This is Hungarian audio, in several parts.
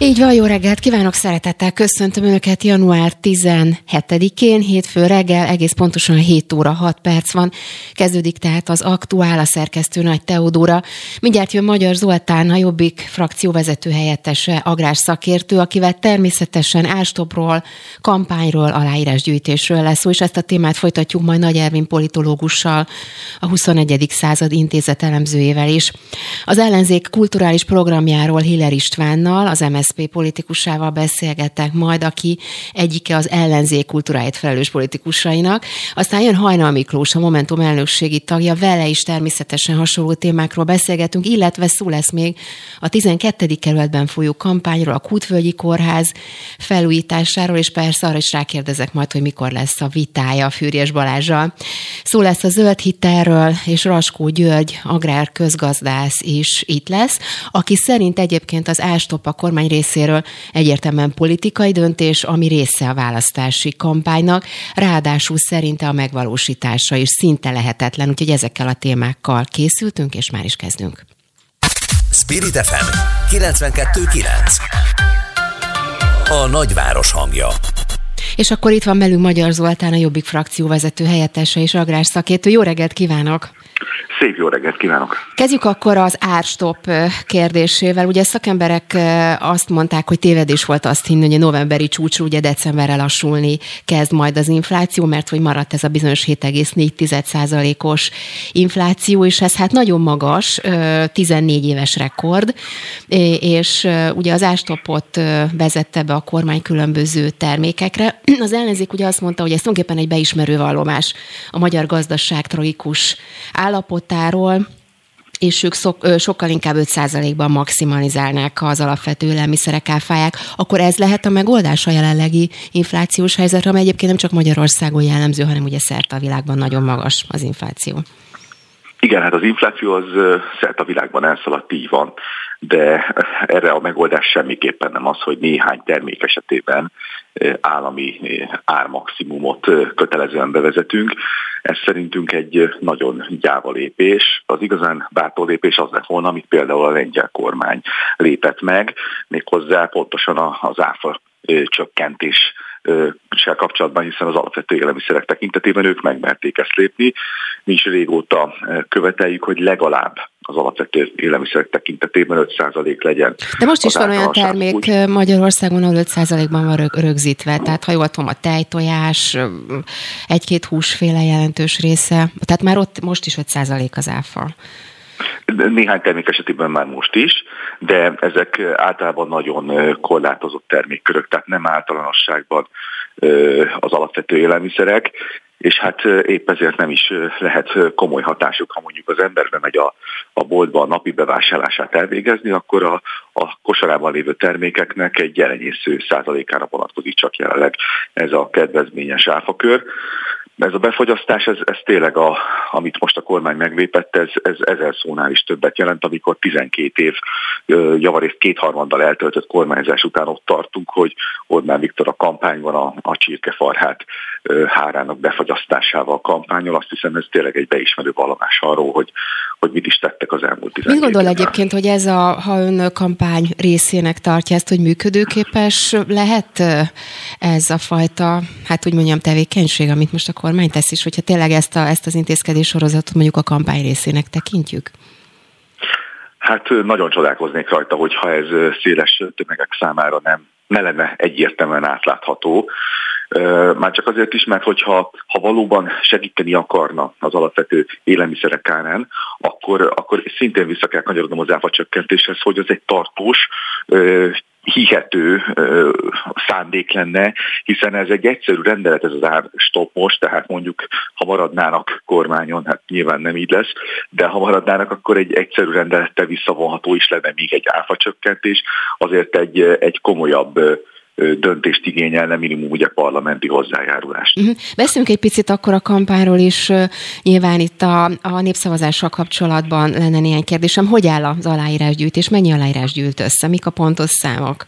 Így van, jó reggelt kívánok, szeretettel köszöntöm Önöket január 17-én, hétfő reggel, egész pontosan 7 óra 6 perc van. Kezdődik tehát az aktuál, a szerkesztő Nagy Teodóra. Mindjárt jön Magyar Zoltán, a Jobbik frakcióvezető helyettese, agrás szakértő, akivel természetesen ástopról, kampányról, aláírásgyűjtésről lesz szó, és ezt a témát folytatjuk majd Nagy Ervin politológussal, a 21. század intézet elemzőjével is. Az ellenzék kulturális programjáról Hiller Istvánnal, az MS MSZP politikusával beszélgettek majd, aki egyike az ellenzék kultúráért felelős politikusainak. Aztán jön Hajnal Miklós, a Momentum elnökségi tagja, vele is természetesen hasonló témákról beszélgetünk, illetve szó lesz még a 12. kerületben folyó kampányról, a Kútvölgyi Kórház felújításáról, és persze arra is rákérdezek majd, hogy mikor lesz a vitája a Fűrjes Balázsral. Szó lesz a zöld hitelről, és Raskó György, agrár közgazdász is itt lesz, aki szerint egyébként az Ástop a kormány részéről egyértelműen politikai döntés, ami része a választási kampánynak, ráadásul szerinte a megvalósítása is szinte lehetetlen, úgyhogy ezekkel a témákkal készültünk, és már is kezdünk. Spirit FM 92.9 A nagyváros hangja és akkor itt van velünk Magyar Zoltán, a Jobbik frakció vezető helyettese és agrárszakértő. Jó reggelt kívánok! Szép jó reggelt kívánok! Kezdjük akkor az árstop kérdésével. Ugye szakemberek azt mondták, hogy tévedés volt azt hinni, hogy a novemberi csúcsú ugye decemberre lassulni kezd majd az infláció, mert hogy maradt ez a bizonyos 7,4%-os infláció, és ez hát nagyon magas, 14 éves rekord, és ugye az árstopot vezette be a kormány különböző termékekre. Az ellenzék ugye azt mondta, hogy ez tulajdonképpen egy beismerő vallomás a magyar gazdaság tragikus állapotáról, és ők szok, sokkal inkább 5%-ban maximalizálnák az alapvető élelmiszerek áfáják, akkor ez lehet a megoldás a jelenlegi inflációs helyzetre, ami egyébként nem csak Magyarországon jellemző, hanem ugye szerte a világban nagyon magas az infláció. Igen, hát az infláció az szerte a világban elszaladt, így van, de erre a megoldás semmiképpen nem az, hogy néhány termék esetében állami ármaximumot kötelezően bevezetünk. Ez szerintünk egy nagyon gyáva lépés. Az igazán bátor lépés az lett volna, amit például a lengyel kormány lépett meg, méghozzá pontosan az áfa csökkentés kapcsolatban, hiszen az alapvető élelmiszerek tekintetében ők megmerték ezt lépni. Mi is régóta követeljük, hogy legalább az alapvető élelmiszerek tekintetében 5% legyen. De most is van olyan termék úgy. Magyarországon, ahol 5%-ban van rögzítve, tehát ha jól tudom, a tejtojás, egy-két húsféle jelentős része, tehát már ott most is 5% az áfa. Néhány termék esetében már most is, de ezek általában nagyon korlátozott termékkörök, tehát nem általánosságban az alapvető élelmiszerek, és hát épp ezért nem is lehet komoly hatásuk, ha mondjuk az ember bemegy a, a boltba a napi bevásárlását elvégezni, akkor a, a kosarában lévő termékeknek egy elenyésző százalékára vonatkozik csak jelenleg ez a kedvezményes áfakör. Ez a befogyasztás, ez, ez tényleg, a, amit most a kormány meglépett, ez, ez ezer szónál is többet jelent, amikor 12 év javarészt kétharmaddal eltöltött kormányzás után ott tartunk, hogy Orbán Viktor a kampányban a, a csirkefarhát hárának befogyasztásával kampányol. Azt hiszem, ez tényleg egy beismerő vallomás arról, hogy, hogy mit is tettek az elmúlt 12 Mit gondol egyébként, hogy ez a, ha ön kampány részének tartja ezt, hogy működőképes lehet ez a fajta, hát úgy mondjam, tevékenység, amit most a kormány tesz is, hogyha tényleg ezt, a, ezt az intézkedés sorozatot mondjuk a kampány részének tekintjük? Hát nagyon csodálkoznék rajta, hogyha ez széles tömegek számára nem, ne lenne egyértelműen átlátható. Már csak azért is, mert hogyha ha valóban segíteni akarna az alapvető élelmiszerek árán, akkor, akkor szintén vissza kell kanyarodnom az áfa hogy az egy tartós, hihető szándék lenne, hiszen ez egy egyszerű rendelet, ez az árstop most, tehát mondjuk ha maradnának kormányon, hát nyilván nem így lesz, de ha maradnának, akkor egy egyszerű rendelettel visszavonható is lenne még egy áfacsökkentés, azért egy, egy komolyabb döntést igényelne, minimum ugye parlamenti hozzájárulást. Uh-huh. Beszéljünk egy picit akkor a kampányról is. Nyilván itt a, a népszavazással kapcsolatban lenne néhány kérdésem. Hogy áll az aláírásgyűjtés? Mennyi aláírás gyűlt össze? Mik a pontos számok?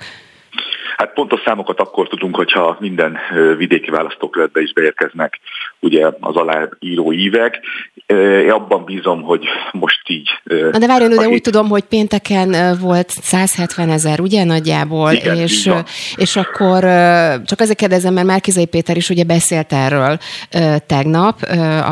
Hát pontos számokat akkor tudunk, hogyha minden vidéki választókerületbe is beérkeznek ugye az aláíró ívek. Én abban bízom, hogy most így... Na de várjon, de úgy tudom, hogy pénteken volt 170 ezer, ugye nagyjából, Igen, és, és akkor csak azért kérdezem, mert Márkizai Péter is ugye beszélt erről tegnap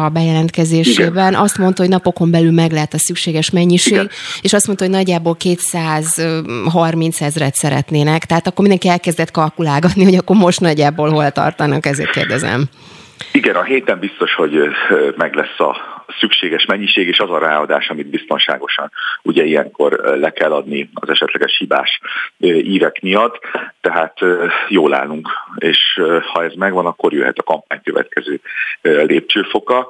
a bejelentkezésében. Igen. Azt mondta, hogy napokon belül meg lehet a szükséges mennyiség, Igen. és azt mondta, hogy nagyjából 230 ezret szeretnének. Tehát akkor mindenki elkezdett kalkulálgatni, hogy akkor most nagyjából hol tartanak, ezért kérdezem. Igen, a héten biztos, hogy meg lesz a szükséges mennyiség, és az a ráadás, amit biztonságosan ugye ilyenkor le kell adni az esetleges hibás ívek miatt, tehát jól állunk, és ha ez megvan, akkor jöhet a kampány következő lépcsőfoka.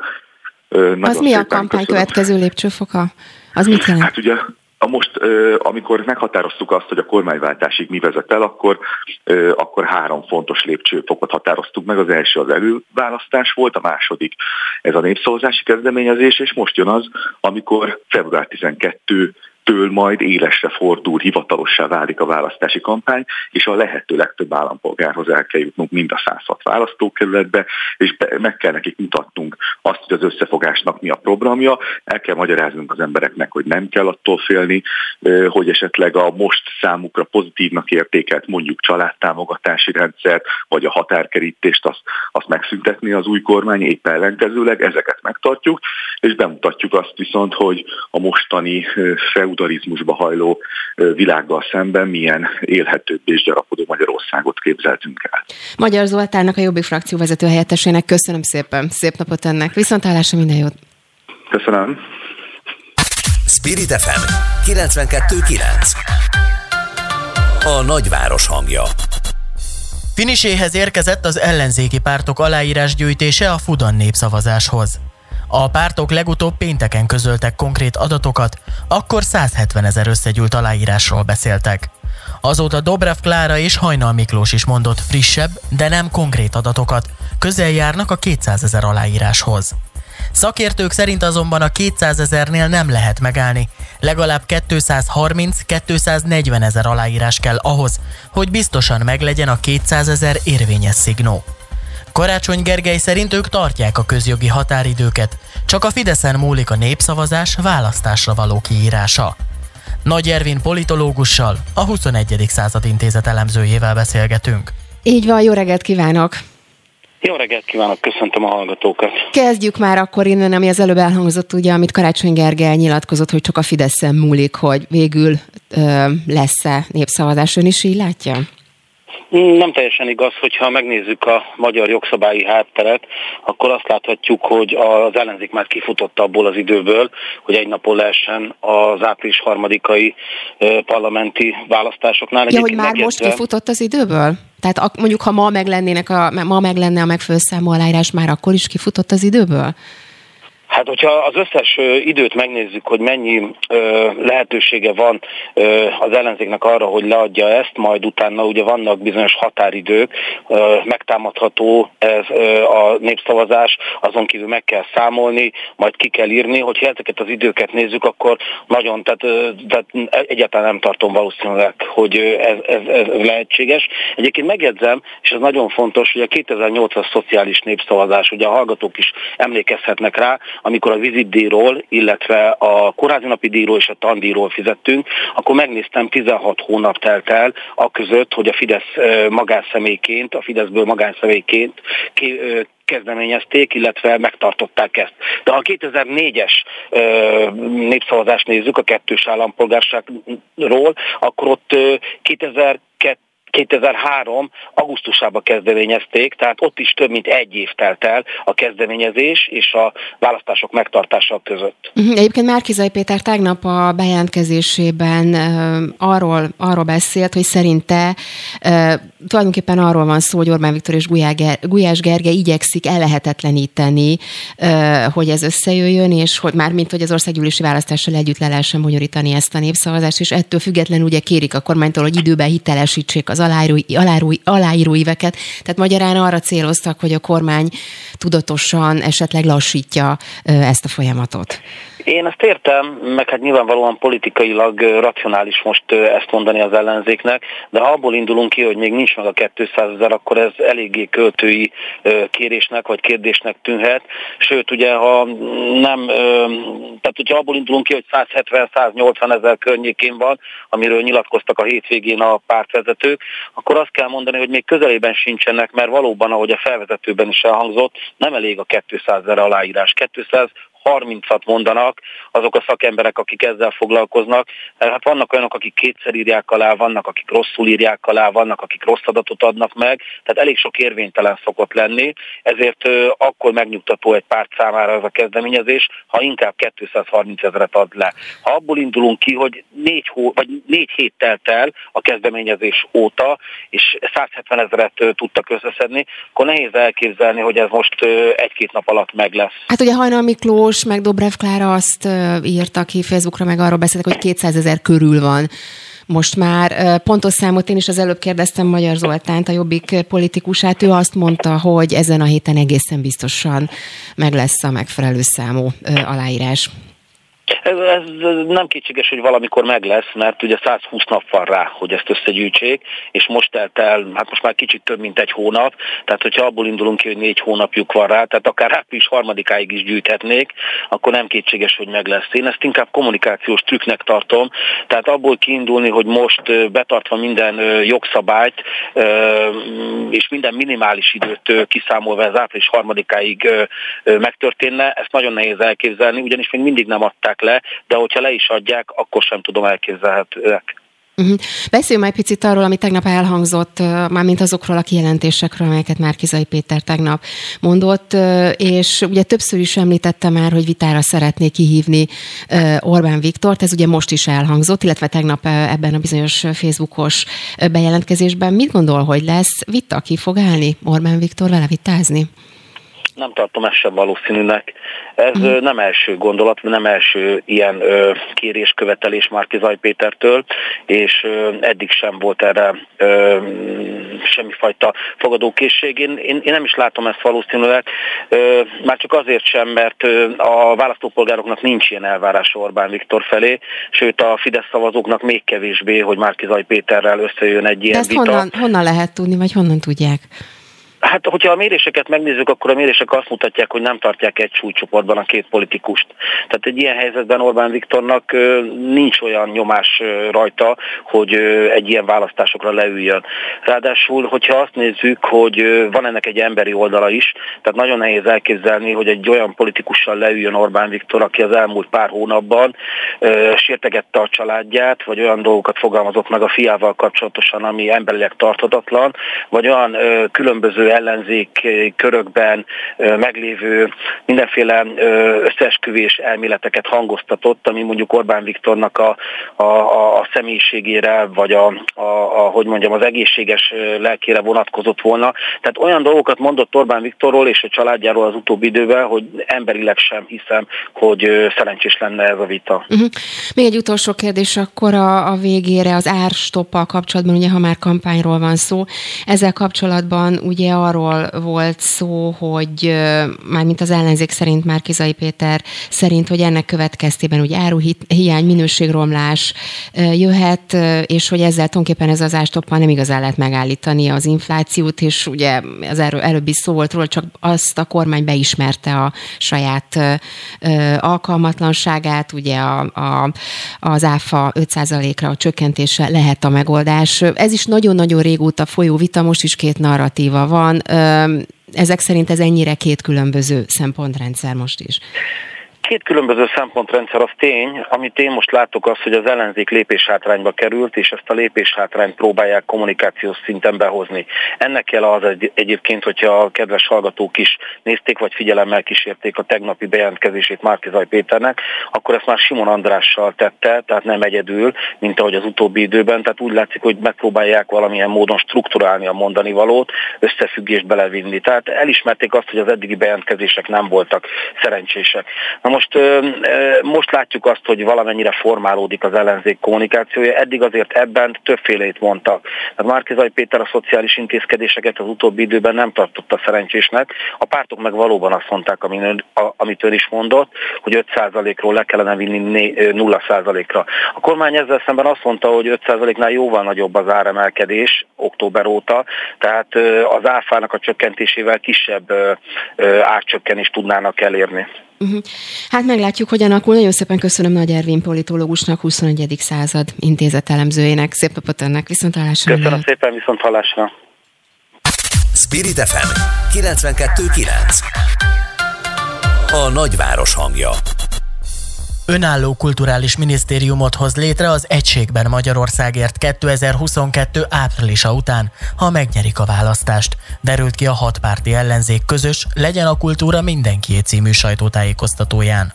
Nagyon az mi a kampány köszönöm. következő lépcsőfoka? Az mit jelent? Hát ugye a most, amikor meghatároztuk azt, hogy a kormányváltásig mi vezet el, akkor, akkor három fontos lépcsőfokot határoztuk meg. Az első az előválasztás volt, a második ez a népszavazási kezdeményezés, és most jön az, amikor február 12 től majd élesre fordul, hivatalossá válik a választási kampány, és a lehető legtöbb állampolgárhoz el kell jutnunk mind a 106 választókerületbe, és be, meg kell nekik mutatnunk azt, hogy az összefogásnak mi a programja, el kell magyaráznunk az embereknek, hogy nem kell attól félni, hogy esetleg a most számukra pozitívnak értékelt mondjuk családtámogatási rendszert, vagy a határkerítést azt, azt megszüntetni az új kormány, épp ellenkezőleg ezeket megtartjuk, és bemutatjuk azt viszont, hogy a mostani feud feudalizmusba hajló világgal szemben milyen élhetőbb és gyarapodó Magyarországot képzeltünk el. Magyar Zoltánnak, a Jobbik frakció vezető helyettesének köszönöm szépen. Szép napot ennek. Viszontlátásra minden jót. Köszönöm. Spirit FM 92.9 A nagyváros hangja Finiséhez érkezett az ellenzéki pártok aláírásgyűjtése a Fudan népszavazáshoz. A pártok legutóbb pénteken közöltek konkrét adatokat, akkor 170 ezer összegyűlt aláírásról beszéltek. Azóta Dobrev Klára és Hajnal Miklós is mondott frissebb, de nem konkrét adatokat, közel járnak a 200 ezer aláíráshoz. Szakértők szerint azonban a 200 ezernél nem lehet megállni. Legalább 230-240 ezer aláírás kell ahhoz, hogy biztosan meglegyen a 200 ezer érvényes szignó. Karácsony Gergely szerint ők tartják a közjogi határidőket, csak a Fideszen múlik a népszavazás választásra való kiírása. Nagy Ervin politológussal, a 21. század intézet elemzőjével beszélgetünk. Így van, jó reggelt kívánok! Jó reggelt kívánok, köszöntöm a hallgatókat. Kezdjük már akkor innen, ami az előbb elhangzott, ugye, amit Karácsony Gergely nyilatkozott, hogy csak a Fideszen múlik, hogy végül ö, lesz-e népszavazás. Ön is így látja? Nem teljesen igaz, hogyha megnézzük a magyar jogszabályi hátteret, akkor azt láthatjuk, hogy az ellenzék már kifutott abból az időből, hogy egy napon lehessen az április harmadikai parlamenti választásoknál. Ja, hogy már megjegyzve... most kifutott az időből? Tehát mondjuk, ha ma meg, lennének a, ma meg lenne a megfelelő számú aláírás, már akkor is kifutott az időből? Hát, hogyha az összes időt megnézzük, hogy mennyi lehetősége van az ellenzéknek arra, hogy leadja ezt, majd utána ugye vannak bizonyos határidők, megtámadható ez a népszavazás, azon kívül meg kell számolni, majd ki kell írni, hogyha ezeket az időket nézzük, akkor nagyon, tehát, tehát egyáltalán nem tartom valószínűleg, hogy ez, ez, ez lehetséges. Egyébként megjegyzem, és ez nagyon fontos, hogy a 2008-as szociális népszavazás, ugye a hallgatók is emlékezhetnek rá, amikor a vizitdíjról, illetve a kórházinapi díjról és a tandíjról fizettünk, akkor megnéztem, 16 hónap telt el a között, hogy a Fidesz magánszemélyként, a Fideszből magánszemélyként kezdeményezték, illetve megtartották ezt. De ha a 2004-es népszavazást nézzük a kettős állampolgárságról, akkor ott 2002 2003. augusztusában kezdeményezték, tehát ott is több mint egy év telt el a kezdeményezés és a választások megtartása között. Mhm, egyébként Márkizai Péter tegnap a bejelentkezésében arról, arról beszélt, hogy szerinte tulajdonképpen arról van szó, hogy Orbán Viktor és Gulyás Gergely igyekszik ellehetetleníteni, hogy ez összejöjjön, és hogy már mint hogy az országgyűlési választással együtt le lehessen magyarítani ezt a népszavazást, és ettől függetlenül ugye kérik a kormánytól, hogy időben hitelesítsék az aláírói, aláírói, aláíróíveket. Tehát magyarán arra céloztak, hogy a kormány tudatosan esetleg lassítja ezt a folyamatot. Én ezt értem, meg hát nyilvánvalóan politikailag racionális most ezt mondani az ellenzéknek, de ha abból indulunk ki, hogy még nincs meg a 200 ezer, akkor ez eléggé költői kérésnek vagy kérdésnek tűnhet. Sőt, ugye, ha nem, tehát hogyha abból indulunk ki, hogy 170-180 ezer környékén van, amiről nyilatkoztak a hétvégén a pártvezetők, akkor azt kell mondani, hogy még közelében sincsenek, mert valóban, ahogy a felvezetőben is elhangzott, nem elég a 200 ezer aláírás. 200 30-at mondanak azok a szakemberek, akik ezzel foglalkoznak. Hát vannak olyanok, akik kétszer írják alá, vannak, akik rosszul írják alá, vannak, akik rossz adatot adnak meg, tehát elég sok érvénytelen szokott lenni, ezért akkor megnyugtató egy párt számára ez a kezdeményezés, ha inkább 230 ezeret ad le. Ha abból indulunk ki, hogy négy, hó, vagy négy hét telt el a kezdeményezés óta, és 170 ezeret tudtak összeszedni, akkor nehéz elképzelni, hogy ez most egy-két nap alatt meg lesz. Hát ugye Hajnal Miklós Miklós, meg Dobrev Klára azt írta ki Facebookra, meg arról beszéltek, hogy 200 ezer körül van most már. Pontos számot én is az előbb kérdeztem Magyar Zoltánt, a Jobbik politikusát, ő azt mondta, hogy ezen a héten egészen biztosan meg lesz a megfelelő számú aláírás. Ez, ez nem kétséges, hogy valamikor meg lesz, mert ugye 120 nap van rá, hogy ezt összegyűjtsék, és most telt el, hát most már kicsit több, mint egy hónap, tehát hogyha abból indulunk ki, hogy négy hónapjuk van rá, tehát akár április harmadikáig is gyűjthetnék, akkor nem kétséges, hogy meg lesz. Én ezt inkább kommunikációs trükknek tartom, tehát abból kiindulni, hogy most betartva minden jogszabályt, és minden minimális időt kiszámolva az április harmadikáig megtörténne, ezt nagyon nehéz elképzelni, ugyanis még mindig nem adták le, de hogyha le is adják, akkor sem tudom elképzelhetőek. Uh-huh. Beszéljünk egy picit arról, ami tegnap elhangzott, mármint azokról a kijelentésekről, amelyeket Márkizai Péter tegnap mondott, és ugye többször is említette már, hogy vitára szeretné kihívni Orbán Viktort, ez ugye most is elhangzott, illetve tegnap ebben a bizonyos Facebookos bejelentkezésben. Mit gondol, hogy lesz vita, ki fog állni Orbán Viktor vele vitázni? Nem tartom ezt sem valószínűnek. Ez mm. nem első gondolat, nem első ilyen ö, kérés, követelés Márki Zaj Pétertől, és eddig sem volt erre semmifajta fogadókészség. Én, én, én nem is látom ezt valószínűleg, már csak azért sem, mert a választópolgároknak nincs ilyen elvárás Orbán Viktor felé, sőt a Fidesz szavazóknak még kevésbé, hogy Márki Zaj Péterrel összejön egy ilyen De ezt vita. Honnan, honnan lehet tudni, vagy honnan tudják? Hát, hogyha a méréseket megnézzük, akkor a mérések azt mutatják, hogy nem tartják egy súlycsoportban a két politikust. Tehát egy ilyen helyzetben Orbán Viktornak nincs olyan nyomás rajta, hogy egy ilyen választásokra leüljön. Ráadásul, hogyha azt nézzük, hogy van ennek egy emberi oldala is, tehát nagyon nehéz elképzelni, hogy egy olyan politikussal leüljön Orbán Viktor, aki az elmúlt pár hónapban sértegette a családját, vagy olyan dolgokat fogalmazott meg a fiával kapcsolatosan, ami emberileg tarthatatlan, vagy olyan különböző ellenzék körökben meglévő mindenféle összeesküvés elméleteket hangoztatott, ami mondjuk Orbán Viktornak a, a, a személyiségére, vagy a, a, a, hogy mondjam, az egészséges lelkére vonatkozott volna. Tehát olyan dolgokat mondott Orbán Viktorról és a családjáról az utóbbi időben, hogy emberileg sem hiszem, hogy szerencsés lenne ez a vita. Uh-huh. Még egy utolsó kérdés akkor a, a végére az árstoppal kapcsolatban, ugye ha már kampányról van szó, ezzel kapcsolatban ugye arról volt szó, hogy már mint az ellenzék szerint Márkizai Péter szerint, hogy ennek következtében ugye áruhiány, minőségromlás jöhet, és hogy ezzel tulajdonképpen ez az ástoppal nem igazán lehet megállítani az inflációt, és ugye az erről, előbb is szó volt róla, csak azt a kormány beismerte a saját alkalmatlanságát, ugye a, a, az áfa 5%-ra a csökkentése lehet a megoldás. Ez is nagyon-nagyon régóta folyó vita, most is két narratíva van, van. Ezek szerint ez ennyire két különböző szempontrendszer most is két különböző szempontrendszer az tény, amit én most látok az, hogy az ellenzék lépéshátrányba került, és ezt a lépéshátrányt próbálják kommunikációs szinten behozni. Ennek kell az egy, egyébként, hogyha a kedves hallgatók is nézték, vagy figyelemmel kísérték a tegnapi bejelentkezését Márkizaj Péternek, akkor ezt már Simon Andrással tette, tehát nem egyedül, mint ahogy az utóbbi időben, tehát úgy látszik, hogy megpróbálják valamilyen módon strukturálni a mondani valót, összefüggést belevinni. Tehát elismerték azt, hogy az eddigi bejelentkezések nem voltak szerencsések. Na most, most látjuk azt, hogy valamennyire formálódik az ellenzék kommunikációja. Eddig azért ebben többfélét mondtak. Hát Márkizai Péter a szociális intézkedéseket az utóbbi időben nem tartotta szerencsésnek. A pártok meg valóban azt mondták, amit ön is mondott, hogy 5%-ról le kellene vinni 0%-ra. A kormány ezzel szemben azt mondta, hogy 5%-nál jóval nagyobb az áremelkedés október óta, tehát az áfának a csökkentésével kisebb árcsökkenést tudnának elérni. Uh-huh. Hát meglátjuk, hogy alakul. Nagyon szépen köszönöm Nagy Ervin politológusnak, 21. század intézet elemzőjének. Szép napot önnek, viszont hallásra. Köszönöm lehet. szépen, viszont hallásra. Spirit FM 92.9 A nagyváros hangja önálló kulturális minisztériumot hoz létre az Egységben Magyarországért 2022 áprilisa után, ha megnyerik a választást. Derült ki a hatpárti ellenzék közös Legyen a kultúra mindenkié című sajtótájékoztatóján.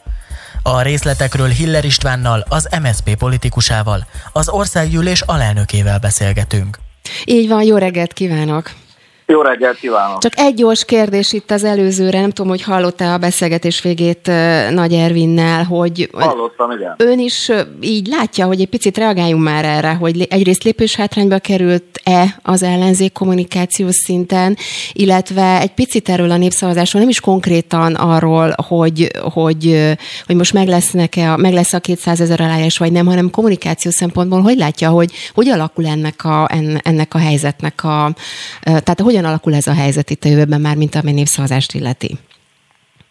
A részletekről Hiller Istvánnal, az MSZP politikusával, az országgyűlés alelnökével beszélgetünk. Így van, jó reggelt kívánok! Jó reggelt kívánok! Csak egy gyors kérdés itt az előzőre, nem tudom, hogy hallotta a beszélgetés végét Nagy Ervinnel, hogy Hallottam, igen. ön is így látja, hogy egy picit reagáljunk már erre, hogy egyrészt lépés hátrányba került-e az ellenzék kommunikációs szinten, illetve egy picit erről a népszavazásról, nem is konkrétan arról, hogy, hogy, hogy most meg, lesznek-e, meg lesz a 200 ezer aláírás, vagy nem, hanem kommunikáció szempontból, hogy látja, hogy hogy alakul ennek a, ennek a helyzetnek a, tehát hogyan hogyan alakul ez a helyzet itt a jövőben már, mint ami népszavazást illeti?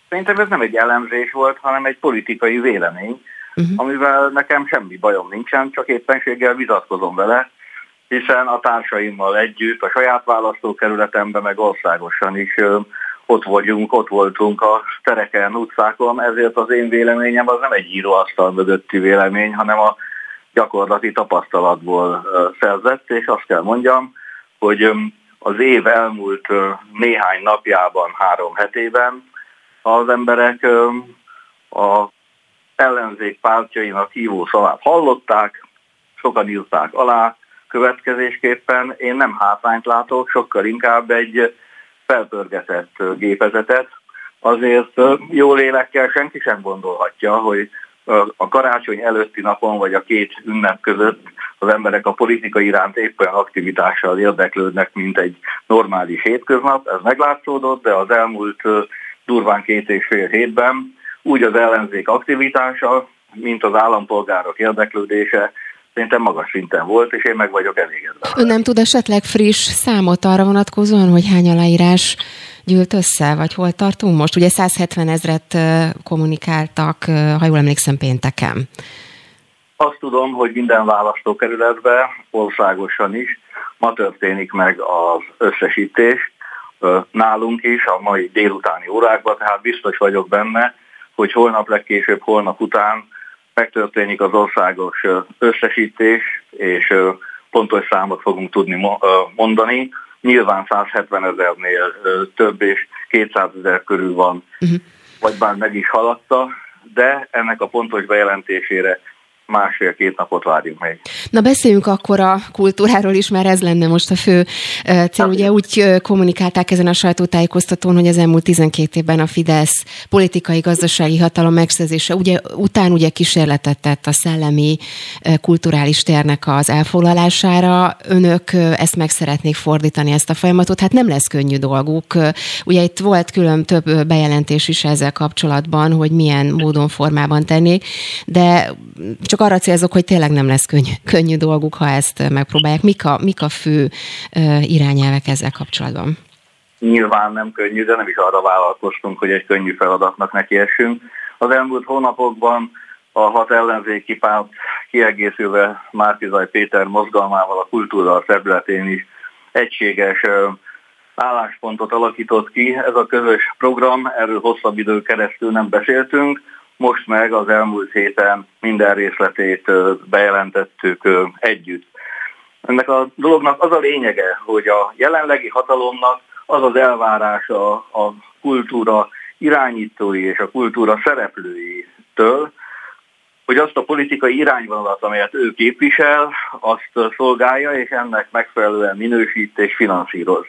Szerintem ez nem egy elemzés volt, hanem egy politikai vélemény, uh-huh. amivel nekem semmi bajom nincsen, csak éppenséggel vitatkozom vele, hiszen a társaimmal együtt, a saját választókerületemben, meg országosan is ott vagyunk, ott voltunk a tereken, utcákon, ezért az én véleményem az nem egy íróasztal mögötti vélemény, hanem a gyakorlati tapasztalatból szerzett, és azt kell mondjam, hogy az év elmúlt néhány napjában, három hetében az emberek a ellenzék pártjainak hívó szavát hallották, sokan írták alá, következésképpen én nem hátrányt látok, sokkal inkább egy felpörgetett gépezetet. Azért jó lélekkel senki sem gondolhatja, hogy a karácsony előtti napon vagy a két ünnep között az emberek a politika iránt éppen aktivitással érdeklődnek, mint egy normális hétköznap. Ez meglátszódott, de az elmúlt durván két és fél hétben úgy az ellenzék aktivitása, mint az állampolgárok érdeklődése szerintem magas szinten volt, és én meg vagyok elégedve. Ön nem tud esetleg friss számot arra vonatkozóan, hogy hány aláírás gyűlt össze, vagy hol tartunk most? Ugye 170 ezret kommunikáltak, ha jól emlékszem, pénteken. Azt tudom, hogy minden választókerületben, országosan is ma történik meg az összesítés, nálunk is a mai délutáni órákban, tehát biztos vagyok benne, hogy holnap legkésőbb, holnap után megtörténik az országos összesítés, és pontos számot fogunk tudni mondani. Nyilván 170 ezernél több és 200 ezer körül van, uh-huh. vagy bár meg is haladta, de ennek a pontos bejelentésére másfél-két napot várjunk még. Na beszéljünk akkor a kultúráról is, mert ez lenne most a fő cél. Ugye úgy kommunikálták ezen a sajtótájékoztatón, hogy az elmúlt 12 évben a Fidesz politikai gazdasági hatalom megszerzése ugye, után ugye kísérletet tett a szellemi kulturális térnek az elfoglalására. Önök ezt meg szeretnék fordítani, ezt a folyamatot. Hát nem lesz könnyű dolguk. Ugye itt volt külön több bejelentés is ezzel kapcsolatban, hogy milyen módon, formában tennék, de csak arra célzok, hogy tényleg nem lesz könnyű, könnyű dolguk, ha ezt megpróbálják. Mik a, mik a fő irányelvek ezzel kapcsolatban? Nyilván nem könnyű, de nem is arra vállalkoztunk, hogy egy könnyű feladatnak nekiessünk. Az elmúlt hónapokban a hat ellenzéki párt kiegészülve Márkizaj Péter mozgalmával a kultúra területén is egységes álláspontot alakított ki. Ez a közös program, erről hosszabb idő keresztül nem beszéltünk, most meg az elmúlt héten minden részletét bejelentettük együtt. Ennek a dolognak az a lényege, hogy a jelenlegi hatalomnak az az elvárása a kultúra irányítói és a kultúra szereplőitől, hogy azt a politikai irányvonalat, amelyet ő képvisel, azt szolgálja, és ennek megfelelően minősít és finanszíroz.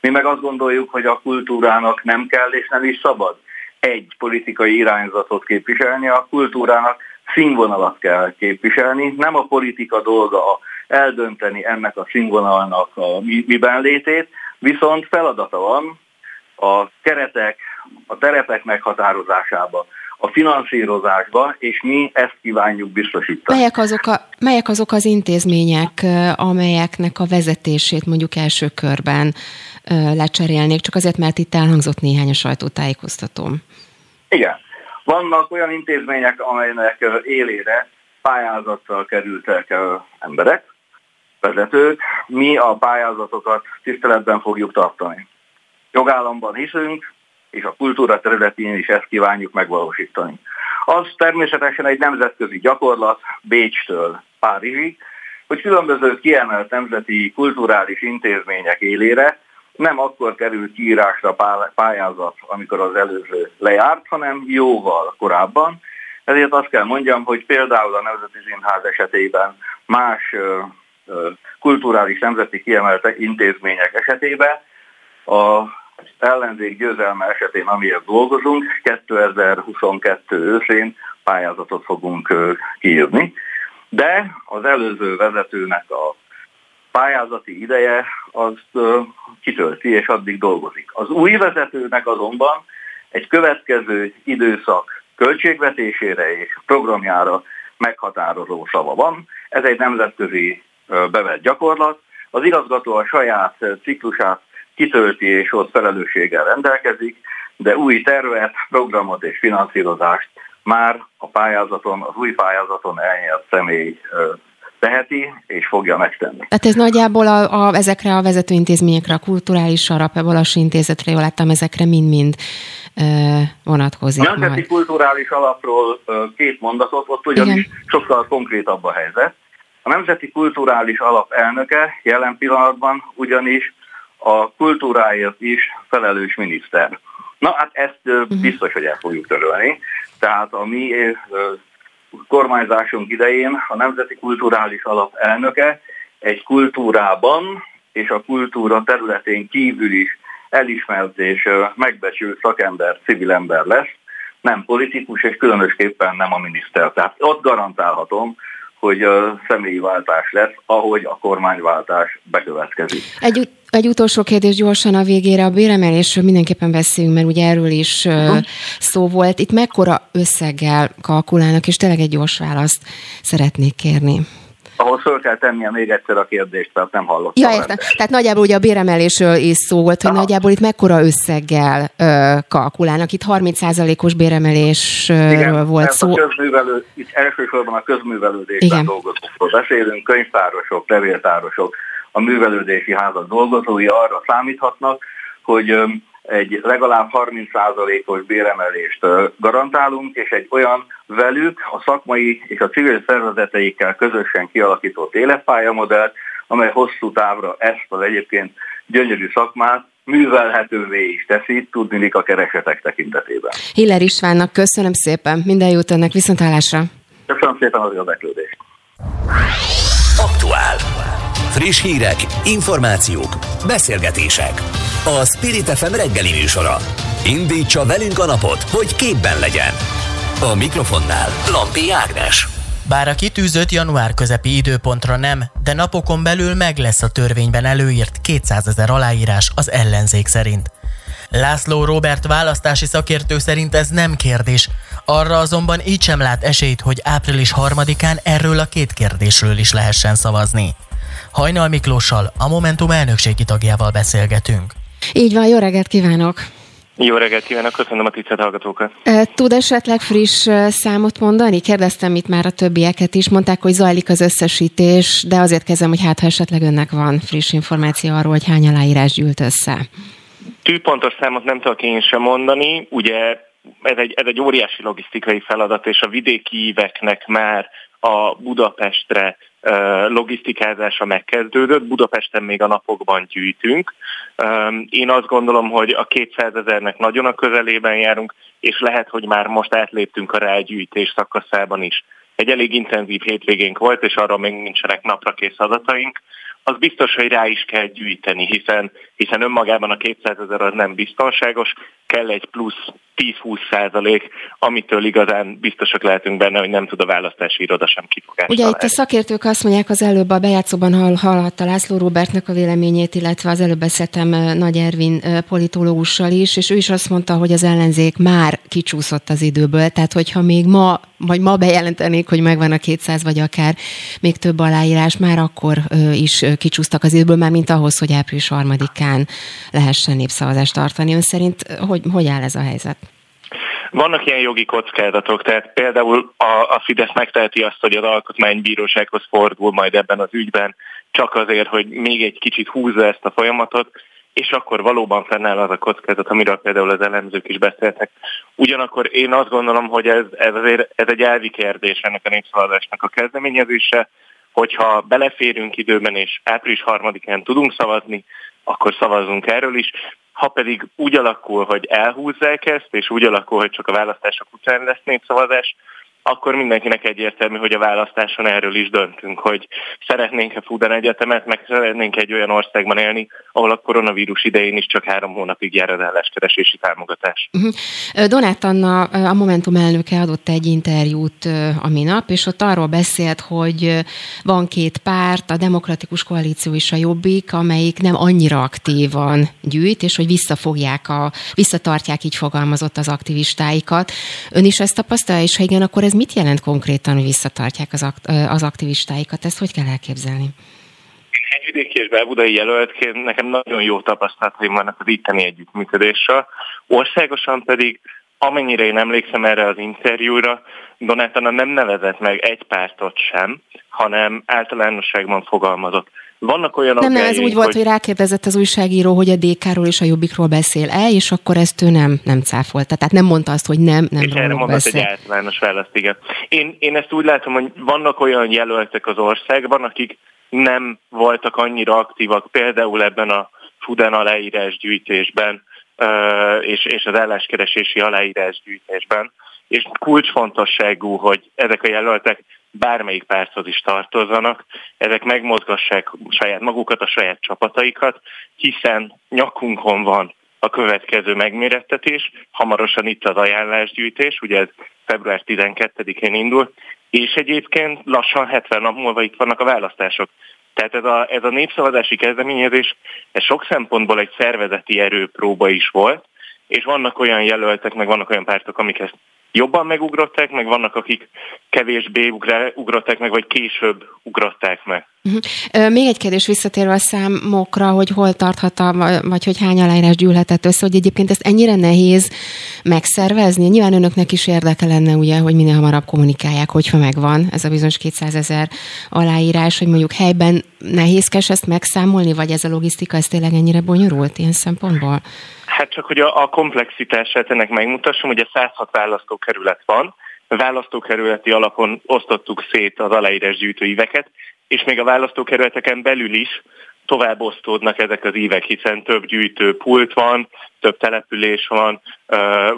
Mi meg azt gondoljuk, hogy a kultúrának nem kell és nem is szabad egy politikai irányzatot képviselni, a kultúrának színvonalat kell képviselni. Nem a politika dolga eldönteni ennek a színvonalnak a miben létét, viszont feladata van a keretek, a terepek meghatározásába, a finanszírozásba, és mi ezt kívánjuk biztosítani. Melyek azok, a, melyek azok az intézmények, amelyeknek a vezetését mondjuk első körben lecserélnék, csak azért, mert itt elhangzott néhány a sajtótájékoztatóm. Igen. Vannak olyan intézmények, amelynek élére pályázattal kerültek emberek, vezetők. Mi a pályázatokat tiszteletben fogjuk tartani. Jogállamban hiszünk, és a kultúra területén is ezt kívánjuk megvalósítani. Az természetesen egy nemzetközi gyakorlat Bécstől Párizsig, hogy különböző kiemelt nemzeti kulturális intézmények élére nem akkor kerül kiírásra pályázat, amikor az előző lejárt, hanem jóval korábban. Ezért azt kell mondjam, hogy például a Nemzeti Színház esetében más kulturális nemzeti kiemelt intézmények esetében a ellenzék győzelme esetén, amiért dolgozunk, 2022 őszén pályázatot fogunk kiírni, de az előző vezetőnek a pályázati ideje azt kitölti, és addig dolgozik. Az új vezetőnek azonban egy következő időszak költségvetésére és programjára meghatározó szava van. Ez egy nemzetközi bevett gyakorlat. Az igazgató a saját ciklusát kitölti és ott felelősséggel rendelkezik, de új tervet, programot és finanszírozást már a pályázaton, az új pályázaton elnyert személy teheti és fogja megtenni. Tehát ez nagyjából a, a, ezekre a vezetőintézményekre, a kulturális arap, Balasi intézetre, jól láttam, ezekre mind-mind e, vonatkozik. A Nemzeti Kulturális Alapról két mondatot, ott ugyanis Igen. sokkal konkrétabb a helyzet. A Nemzeti Kulturális Alap elnöke jelen pillanatban ugyanis a kultúráért is felelős miniszter. Na hát ezt uh-huh. biztos, hogy el fogjuk törölni. Tehát a mi kormányzásunk idején a Nemzeti Kulturális Alap elnöke egy kultúrában és a kultúra területén kívül is elismert és megbecsült szakember, civil ember lesz, nem politikus, és különösképpen nem a miniszter. Tehát ott garantálhatom, hogy a személyi váltás lesz, ahogy a kormányváltás bekövetkezik. Egy, egy utolsó kérdés gyorsan a végére. A béremelésről mindenképpen beszéljünk, mert ugye erről is uh-huh. szó volt. Itt mekkora összeggel kalkulálnak, és tényleg egy gyors választ szeretnék kérni ahol föl kell tennie még egyszer a kérdést, mert nem hallottam. Ja, értem. Tehát nagyjából ugye a béremelésről is szó volt, hogy Aha. nagyjából itt mekkora összeggel ö, kalkulálnak. Itt 30%-os béremelésről Igen, volt szó. A közművelő, itt elsősorban a közművelődésben Igen. dolgozókról beszélünk, könyvtárosok, levéltárosok, a művelődési házak dolgozói arra számíthatnak, hogy egy legalább 30%-os béremelést garantálunk, és egy olyan velük a szakmai és a civil szervezeteikkel közösen kialakított életpályamodellt, amely hosszú távra ezt az egyébként gyönyörű szakmát művelhetővé is teszi, tudni a keresetek tekintetében. Hiller Istvánnak köszönöm szépen, minden jót önnek, viszontlátásra! Köszönöm szépen az érdeklődést! Aktuál. Friss hírek, információk, beszélgetések. A Spirit FM reggeli műsora. Indítsa velünk a napot, hogy képben legyen. A mikrofonnál Lampi Ágnes. Bár a kitűzött január közepi időpontra nem, de napokon belül meg lesz a törvényben előírt 200 ezer aláírás az ellenzék szerint. László Robert választási szakértő szerint ez nem kérdés, arra azonban így sem lát esélyt, hogy április harmadikán erről a két kérdésről is lehessen szavazni. Hajnal Miklóssal, a Momentum elnökségi tagjával beszélgetünk. Így van, jó reggelt kívánok! Jó reggelt kívánok, köszönöm a tisztelt hallgatókat. Tud esetleg friss számot mondani? Kérdeztem itt már a többieket is, mondták, hogy zajlik az összesítés, de azért kezdem, hogy hát ha esetleg önnek van friss információ arról, hogy hány aláírás gyűlt össze. Tűpontos számot nem tudok én sem mondani, ugye ez egy, ez egy óriási logisztikai feladat, és a vidéki íveknek már a Budapestre logisztikázása megkezdődött, Budapesten még a napokban gyűjtünk. Én azt gondolom, hogy a 200 ezernek nagyon a közelében járunk, és lehet, hogy már most átléptünk a rágyűjtés szakaszában is. Egy elég intenzív hétvégénk volt, és arra még nincsenek napra kész adataink, az biztos, hogy rá is kell gyűjteni, hiszen, hiszen önmagában a 200 ezer az nem biztonságos, kell egy plusz 10-20 százalék, amitől igazán biztosak lehetünk benne, hogy nem tud a választási iroda sem kifogásolni. Ugye itt a szakértők azt mondják, az előbb a bejátszóban hall, hallhatta László Robertnek a véleményét, illetve az előbb beszéltem Nagy Ervin politológussal is, és ő is azt mondta, hogy az ellenzék már kicsúszott az időből, tehát hogyha még ma, vagy ma bejelentenék, hogy megvan a 200 vagy akár még több aláírás, már akkor is kicsúsztak az időből, már mint ahhoz, hogy április harmadikán lehessen népszavazást tartani. Ön szerint hogy, hogy áll ez a helyzet? Vannak ilyen jogi kockázatok, tehát például a, a Fidesz megteheti azt, hogy az alkotmánybírósághoz fordul majd ebben az ügyben, csak azért, hogy még egy kicsit húzza ezt a folyamatot, és akkor valóban fennáll az a kockázat, amiről például az elemzők is beszéltek. Ugyanakkor én azt gondolom, hogy ez, ez azért ez egy elvi kérdés ennek a népszavazásnak a kezdeményezése, hogyha beleférünk időben és április harmadikán tudunk szavazni, akkor szavazunk erről is. Ha pedig úgy alakul, hogy elhúzzák ezt, és úgy alakul, hogy csak a választások után lesz népszavazás, akkor mindenkinek egyértelmű, hogy a választáson erről is döntünk, hogy szeretnénk-e Fudan Egyetemet, meg szeretnénk egy olyan országban élni, ahol a koronavírus idején is csak három hónapig jár az álláskeresési támogatás. Uh-huh. Donát Anna, a Momentum elnöke adott egy interjút a minap, és ott arról beszélt, hogy van két párt, a Demokratikus Koalíció és a Jobbik, amelyik nem annyira aktívan gyűjt, és hogy visszafogják a, visszatartják, így fogalmazott az aktivistáikat. Ön is ezt tapasztalja, és ha igen, akkor ez mit jelent konkrétan, hogy visszatartják az, akt, az aktivistáikat? Ezt hogy kell elképzelni? Hegyvidéki és belbudai jelöltként nekem nagyon jó tapasztalataim vannak az itteni együttműködéssel. Országosan pedig amennyire én emlékszem erre az interjúra, Donátana nem nevezett meg egy pártot sem, hanem általánosságban fogalmazott. Vannak olyan Nem, nem, ez úgy volt, hogy... hogy rákérdezett az újságíró, hogy a DK-ról és a Jobbikról beszél-e, és akkor ezt ő nem, nem cáfolta. Tehát nem mondta azt, hogy nem, nem És erre mondott egy általános választ, igen. Én, én ezt úgy látom, hogy vannak olyan jelöltek az országban, akik nem voltak annyira aktívak, például ebben a Fudan aláírás gyűjtésben, és, és az álláskeresési aláírás gyűjtésben, és kulcsfontosságú, hogy ezek a jelöltek bármelyik párthoz is tartozzanak, ezek megmozgassák saját magukat, a saját csapataikat, hiszen nyakunkon van a következő megmérettetés, hamarosan itt az ajánlásgyűjtés, ugye ez február 12-én indul, és egyébként lassan 70 nap múlva itt vannak a választások. Tehát ez a, ez a népszavazási kezdeményezés, ez sok szempontból egy szervezeti erőpróba is volt, és vannak olyan jelöltek, meg vannak olyan pártok, amik ezt jobban megugrották, meg vannak, akik kevésbé ugrották meg, vagy később ugrották meg. Uh-huh. Még egy kérdés visszatérve a számokra, hogy hol tarthat, a, vagy hogy hány aláírás gyűlhetett össze, hogy egyébként ezt ennyire nehéz megszervezni. Nyilván önöknek is érdeke lenne, ugye, hogy minél hamarabb kommunikálják, hogyha megvan ez a bizonyos 200 ezer aláírás, hogy mondjuk helyben nehézkes ezt megszámolni, vagy ez a logisztika, ez tényleg ennyire bonyolult ilyen szempontból? Hát csak, hogy a, a komplexitását ennek megmutassam, ugye 106 választókerület van, választókerületi alapon osztottuk szét az aláírás gyűjtőíveket, és még a választókerületeken belül is tovább osztódnak ezek az évek, hiszen több gyűjtő pult van, több település van,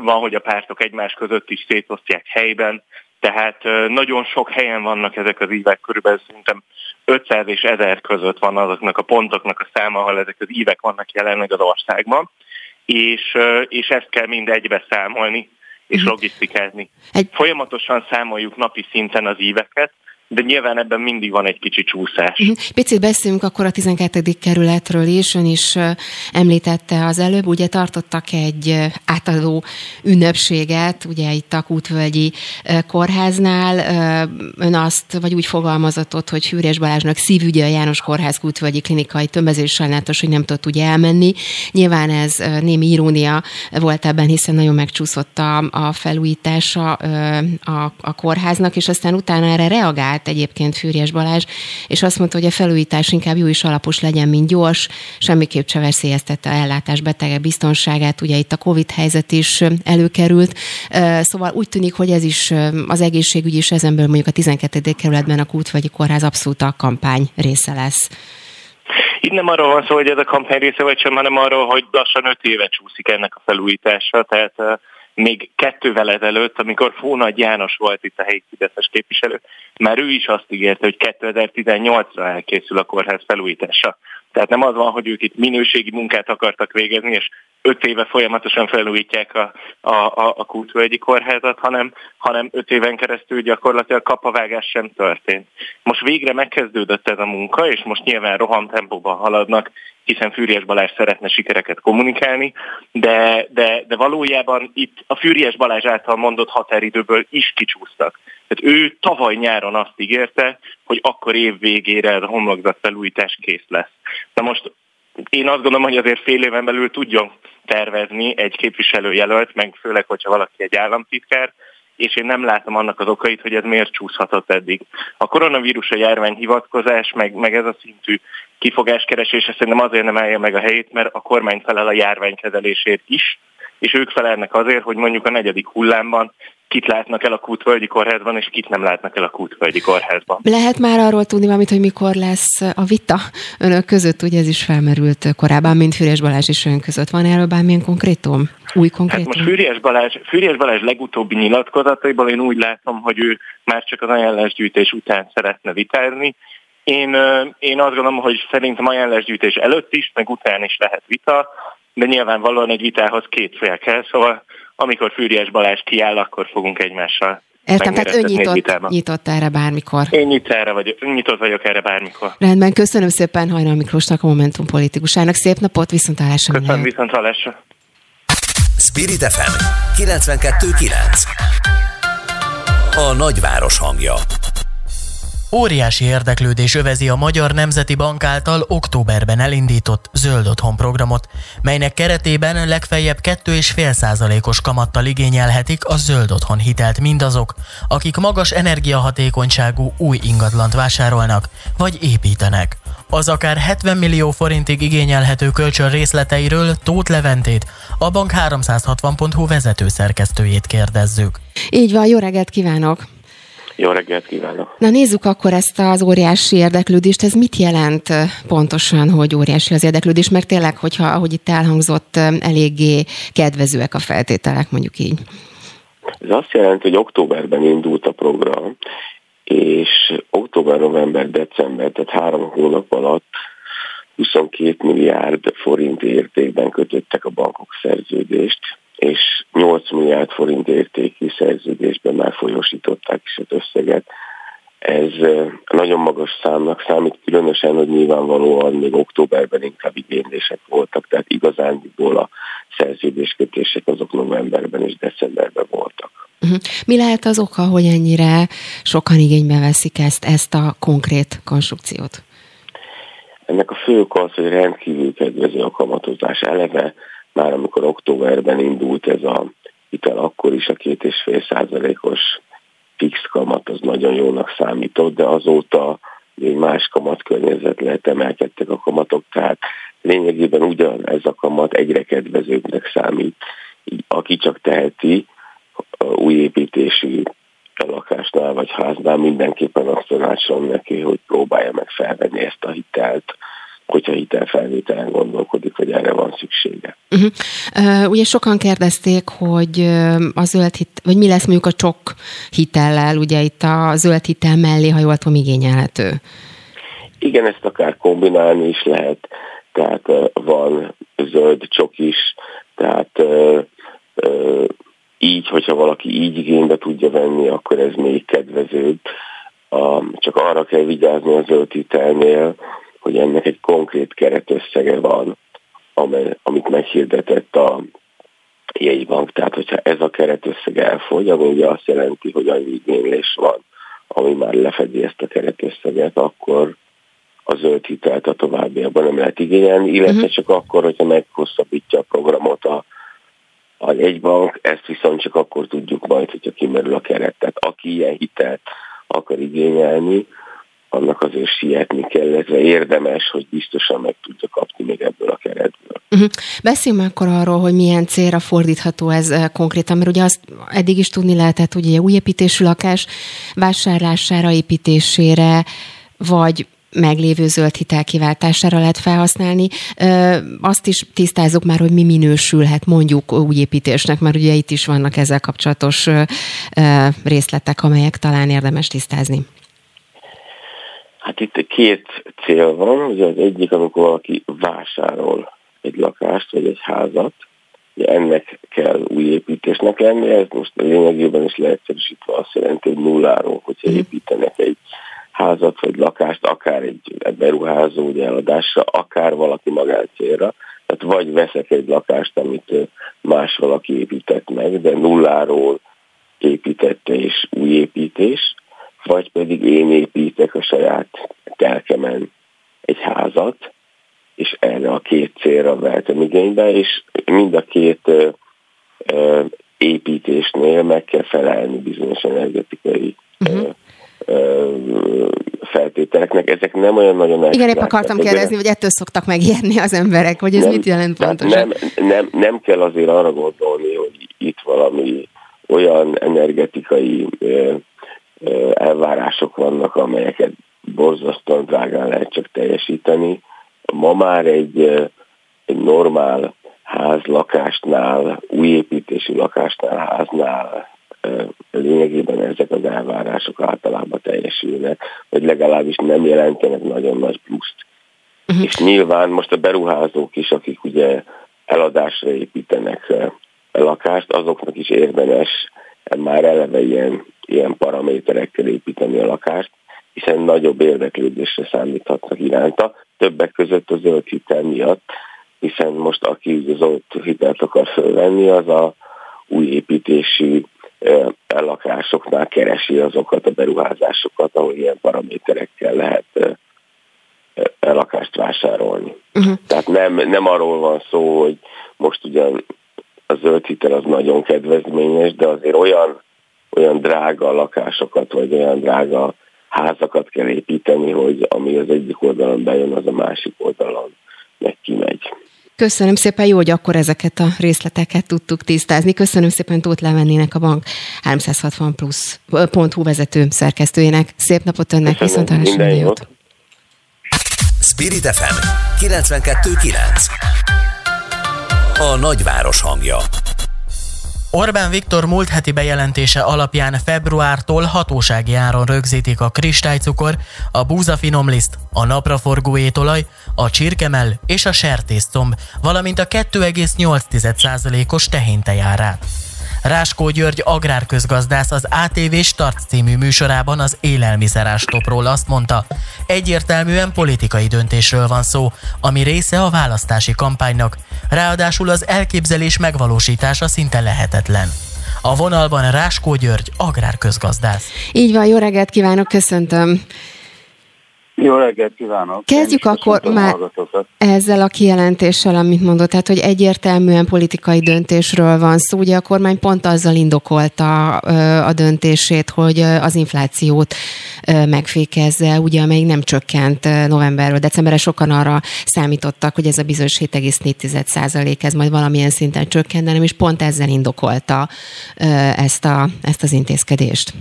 van, hogy a pártok egymás között is szétosztják helyben, tehát nagyon sok helyen vannak ezek az évek, körülbelül szerintem 500 és 1000 között van azoknak a pontoknak a száma, ahol ezek az évek vannak jelenleg az országban és, és ezt kell mind egybe számolni és mhm. logisztikázni. Egy... Folyamatosan számoljuk napi szinten az éveket, de nyilván ebben mindig van egy kicsi csúszás. Uh-huh. Picit beszélünk akkor a 12. kerületről is, ön is említette az előbb, ugye tartottak egy átadó ünnepséget, ugye itt a Kútvölgyi kórháznál, ön azt, vagy úgy fogalmazott ott, hogy Hűrés Balázsnak szívügye a János Kórház Kútvölgyi klinikai tömbezés sajnálatos, hogy nem tudott ugye elmenni. Nyilván ez némi irónia volt ebben, hiszen nagyon megcsúszott a, a felújítása a, a kórháznak, és aztán utána erre reagált reagált egyébként Fűrjes Balázs, és azt mondta, hogy a felújítás inkább jó is alapos legyen, mint gyors, semmiképp se veszélyeztette a ellátás betegek biztonságát, ugye itt a Covid helyzet is előkerült, szóval úgy tűnik, hogy ez is az egészségügy is ezenből mondjuk a 12. kerületben a Kútvagyi Kórház abszolút a kampány része lesz. Itt nem arról van szó, hogy ez a kampány része vagy sem, hanem arról, hogy lassan öt éve csúszik ennek a felújítása, tehát még kettővel ezelőtt, amikor Fónagy János volt itt a helyi Fideszes képviselő, már ő is azt ígérte, hogy 2018-ra elkészül a kórház felújítása. Tehát nem az van, hogy ők itt minőségi munkát akartak végezni, és öt éve folyamatosan felújítják a, a, a, a Kútvölgyi kórházat, hanem, hanem öt éven keresztül gyakorlatilag kapavágás sem történt. Most végre megkezdődött ez a munka, és most nyilván rohamtempóban haladnak, hiszen Fűries Balázs szeretne sikereket kommunikálni, de, de, de valójában itt a Fűries Balázs által mondott határidőből is kicsúsztak. Tehát ő tavaly nyáron azt ígérte, hogy akkor év végére a homlokzat felújítás kész lesz. Na most én azt gondolom, hogy azért fél éven belül tudjon tervezni egy képviselőjelölt, meg főleg, hogyha valaki egy államtitkár, és én nem látom annak az okait, hogy ez miért csúszhatott eddig. A koronavírus a járvány hivatkozás, meg, meg ez a szintű kifogáskeresése szerintem azért nem állja meg a helyét, mert a kormány felel a járványkezelésért is, és ők felelnek azért, hogy mondjuk a negyedik hullámban kit látnak el a Kútvölgyi Kórházban, és kit nem látnak el a Kútvölgyi Kórházban. Lehet már arról tudni valamit, hogy mikor lesz a vita önök között, ugye ez is felmerült korábban, mint Fűrjes Balázs is ön között. Van erről bármilyen konkrétum? Új konkrétum? Hát most Fűrjes Balázs, Fűrjes Balázs legutóbbi nyilatkozataiból én úgy látom, hogy ő már csak az ajánlásgyűjtés után szeretne vitázni. Én, én azt gondolom, hogy szerintem ajánlásgyűjtés előtt is, meg után is lehet vita, de nyilvánvalóan egy vitához két fél kell, szóval amikor Fűriás Balázs kiáll, akkor fogunk egymással Értem, tehát ön nyitott, nyitott erre bármikor. Én nyitott, erre vagyok, nyitott vagyok erre bármikor. Rendben, köszönöm szépen Hajnal Miklósnak, a Momentum politikusának. Szép napot, viszont hallásra. Köszönöm, viszont hallásra. Spirit FM 92.9 A nagyváros hangja Óriási érdeklődés övezi a Magyar Nemzeti Bank által októberben elindított Zöld Otthon programot, melynek keretében legfeljebb 2,5%-os kamattal igényelhetik a Zöld Otthon hitelt mindazok, akik magas energiahatékonyságú új ingatlant vásárolnak vagy építenek. Az akár 70 millió forintig igényelhető kölcsön részleteiről Tóth Leventét, a bank 360.hu vezető szerkesztőjét kérdezzük. Így van, jó reggelt kívánok! Jó reggelt kívánok! Na nézzük akkor ezt az óriási érdeklődést. Ez mit jelent pontosan, hogy óriási az érdeklődés? Mert tényleg, hogyha, ahogy itt elhangzott, eléggé kedvezőek a feltételek, mondjuk így. Ez azt jelenti, hogy októberben indult a program, és október, november, december, tehát három hónap alatt 22 milliárd forint értékben kötöttek a bankok szerződést, és 8 milliárd forint értékű szerződésben már folyosították is az összeget. Ez nagyon magas számnak számít, különösen, hogy nyilvánvalóan még októberben inkább igénylések voltak, tehát igazándiból a szerződéskötések azok novemberben és decemberben voltak. Uh-huh. Mi lehet az oka, hogy ennyire sokan igénybe veszik ezt, ezt a konkrét konstrukciót? Ennek a fő oka az, hogy rendkívül kedvező a kamatozás eleve, már amikor októberben indult ez a hitel, akkor is a két és fél százalékos fix kamat az nagyon jónak számított, de azóta még más kamatkörnyezet lehet emelkedtek a kamatok, tehát lényegében ugyan ez a kamat egyre kedvezőbbnek számít, aki csak teheti, új építésű lakásnál vagy háznál mindenképpen azt tanácsolom neki, hogy próbálja meg felvenni ezt a hitelt, hogyha hitelfelvételen gondolkodik, hogy erre van szüksége. Uh-huh. Uh, ugye sokan kérdezték, hogy a zöld hit, vagy mi lesz mondjuk a csok hitellel, ugye itt a zöld hitel mellé, ha jól tudom, igényelhető. Igen, ezt akár kombinálni is lehet, tehát van zöld csok is, tehát így, hogyha valaki így igénybe tudja venni, akkor ez még kedvezőbb. Csak arra kell vigyázni a zöld hitelnél, hogy ennek egy konkrét keretösszege van, amely, amit meghirdetett a jegybank. Tehát, hogyha ez a keretösszeg elfogy, ami ugye azt jelenti, hogy annyi igénylés van, ami már lefedi ezt a keretösszeget, akkor a zöld hitelt a továbbiakban nem lehet igényelni, illetve uh-huh. csak akkor, hogyha meghosszabbítja a programot a, a jegybank, ezt viszont csak akkor tudjuk majd, hogyha kimerül a keret. Tehát aki ilyen hitelt akar igényelni, annak azért sietni kell, illetve érdemes, hogy biztosan meg tudja kapni még ebből a keretből. Uh-huh. Beszéljünk akkor arról, hogy milyen célra fordítható ez eh, konkrétan, mert ugye azt eddig is tudni lehetett, hogy új építésű lakás vásárlására, építésére, vagy meglévő zöld hitel kiváltására lehet felhasználni. Azt is tisztázzuk már, hogy mi minősülhet mondjuk új építésnek, mert ugye itt is vannak ezzel kapcsolatos részletek, amelyek talán érdemes tisztázni. Hát itt két cél van. Ugye az egyik, amikor valaki vásárol egy lakást vagy egy házat, ugye ennek kell új építésnek lenni, ez most a lényegében is leegyszerűsítve azt jelenti, hogy nulláról, hogyha mhm. építenek egy házat vagy lakást, akár egy beruházó ugye eladásra, akár valaki magáncélra. Tehát vagy veszek egy lakást, amit más valaki épített meg, de nulláról építette és új építés, vagy pedig én építek a saját telkemen egy házat, és erre a két célra vehetem igénybe, és mind a két építésnél meg kell felelni bizonyos energetikai uh-huh. feltételeknek. Ezek nem olyan nagyon Igen, épp akartam kérdezni, hogy ettől szoktak megérni az emberek, vagy ez nem, mit jelent pontosan? Nem, nem, nem kell azért arra gondolni, hogy itt valami olyan energetikai elvárások vannak, amelyeket borzasztóan drágán lehet csak teljesíteni. Ma már egy, egy normál ház lakásnál, újépítésű lakásnál, háznál lényegében ezek az elvárások általában teljesülnek, vagy legalábbis nem jelentenek nagyon nagy pluszt. Uh-huh. És nyilván most a beruházók is, akik ugye eladásra építenek lakást, azoknak is érdemes már eleve ilyen, ilyen paraméterekkel építeni a lakást, hiszen nagyobb érdeklődésre számíthatnak iránta, többek között a zöld hitel miatt, hiszen most aki zöld hitelt akar fölvenni, az a új építésű lakásoknál keresi azokat a beruházásokat, ahol ilyen paraméterekkel lehet lakást vásárolni. Uh-huh. Tehát nem, nem arról van szó, hogy most ugyan a zöld hitel az nagyon kedvezményes, de azért olyan, olyan drága lakásokat, vagy olyan drága házakat kell építeni, hogy ami az egyik oldalon bejön, az a másik oldalon meg kimegy. Köszönöm szépen, jó, hogy akkor ezeket a részleteket tudtuk tisztázni. Köszönöm szépen Tóth Levennének a bank 360 plusz .hu vezető szerkesztőjének. Szép napot önnek, viszont minden jót. Spirit FM 92.9 a nagyváros hangja. Orbán Viktor múlt heti bejelentése alapján februártól hatósági áron rögzítik a kristálycukor, a búzafinomliszt, a napraforgó étolaj, a csirkemell és a sertészcomb, valamint a 2,8%-os tehéntejárát. Ráskó György agrárközgazdász az ATV Start című műsorában az élelmiszerástopról azt mondta, egyértelműen politikai döntésről van szó, ami része a választási kampánynak, ráadásul az elképzelés megvalósítása szinte lehetetlen. A vonalban Ráskó György, agrárközgazdász. Így van, jó reggelt kívánok, köszöntöm. Jó reggelt kívánok! Kezdjük akkor már ezzel a kijelentéssel, amit mondott, tehát hogy egyértelműen politikai döntésről van szó. Ugye a kormány pont azzal indokolta a döntését, hogy az inflációt megfékezze, ugye amelyik nem csökkent novemberről, decemberre sokan arra számítottak, hogy ez a bizonyos 7,4 ez majd valamilyen szinten csökken, de nem is pont ezzel indokolta ezt, a, ezt az intézkedést.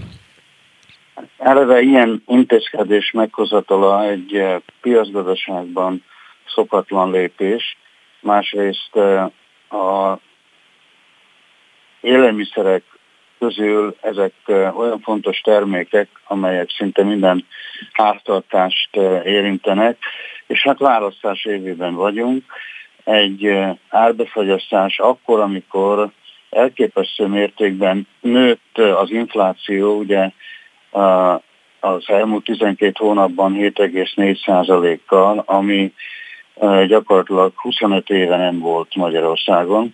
Eleve ilyen intézkedés meghozatala egy eh, piacgazdaságban szokatlan lépés, másrészt eh, a élelmiszerek közül ezek eh, olyan fontos termékek, amelyek szinte minden háztartást érintenek, és hát választás évében vagyunk. Egy árbefagyasztás akkor, amikor elképesztő mértékben nőtt az infláció, ugye az elmúlt 12 hónapban 7,4%-kal, ami gyakorlatilag 25 éve nem volt Magyarországon,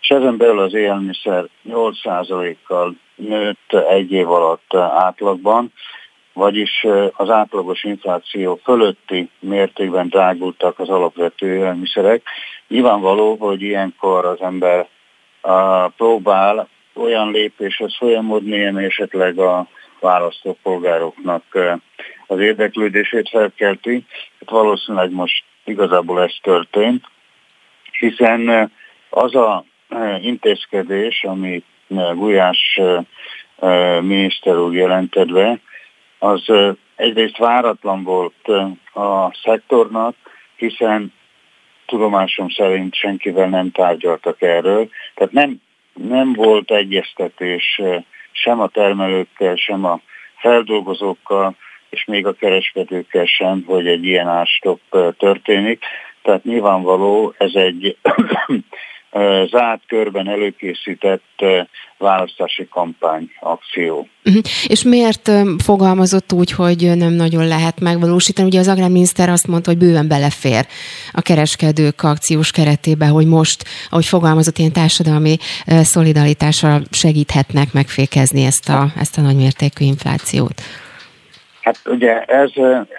és ezen belül az élelmiszer 8%-kal nőtt egy év alatt átlagban, vagyis az átlagos infláció fölötti mértékben drágultak az alapvető élelmiszerek. Nyilvánvaló, hogy ilyenkor az ember próbál olyan lépéshez folyamodni, ami esetleg a választópolgároknak az érdeklődését felkelti. Hát valószínűleg most igazából ez történt, hiszen az a intézkedés, amit Gulyás miniszter úr jelentett be, az egyrészt váratlan volt a szektornak, hiszen tudomásom szerint senkivel nem tárgyaltak erről, tehát nem, nem volt egyeztetés sem a termelőkkel, sem a feldolgozókkal, és még a kereskedőkkel sem, hogy egy ilyen ástop történik. Tehát nyilvánvaló ez egy zárt körben előkészített választási kampány akció. Uh-huh. És miért fogalmazott úgy, hogy nem nagyon lehet megvalósítani? Ugye az agrárminiszter azt mondta, hogy bőven belefér a kereskedők akciós keretébe, hogy most, ahogy fogalmazott, ilyen társadalmi szolidaritással segíthetnek megfékezni ezt a, ezt a nagymértékű inflációt. Hát ugye ez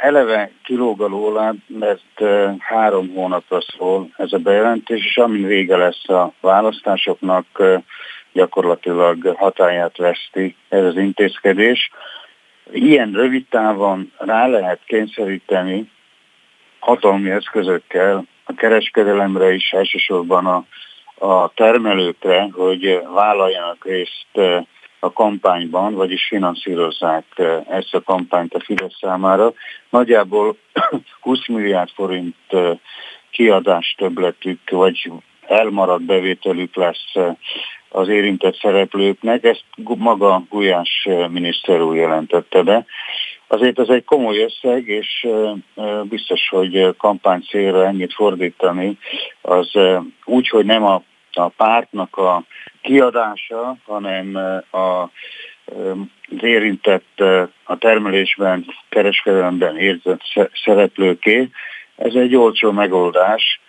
eleve kilóg a lólát, mert három hónapra szól ez a bejelentés, és amin vége lesz a választásoknak, gyakorlatilag hatáját veszti ez az intézkedés. Ilyen rövid távon rá lehet kényszeríteni hatalmi eszközökkel a kereskedelemre is, elsősorban a, a termelőkre, hogy vállaljanak részt a kampányban, vagyis finanszírozzák eh, ezt a kampányt a Fidesz számára. Nagyjából 20 milliárd forint eh, kiadás többletük, vagy elmaradt bevételük lesz eh, az érintett szereplőknek. Ezt maga Gulyás miniszter úr jelentette be. Azért ez egy komoly összeg, és biztos, hogy kampány célra ennyit fordítani, az úgy, hogy nem a, a pártnak a kiadása, hanem a, az érintett a termelésben, kereskedelemben érzett szereplőké. Ez egy olcsó megoldás.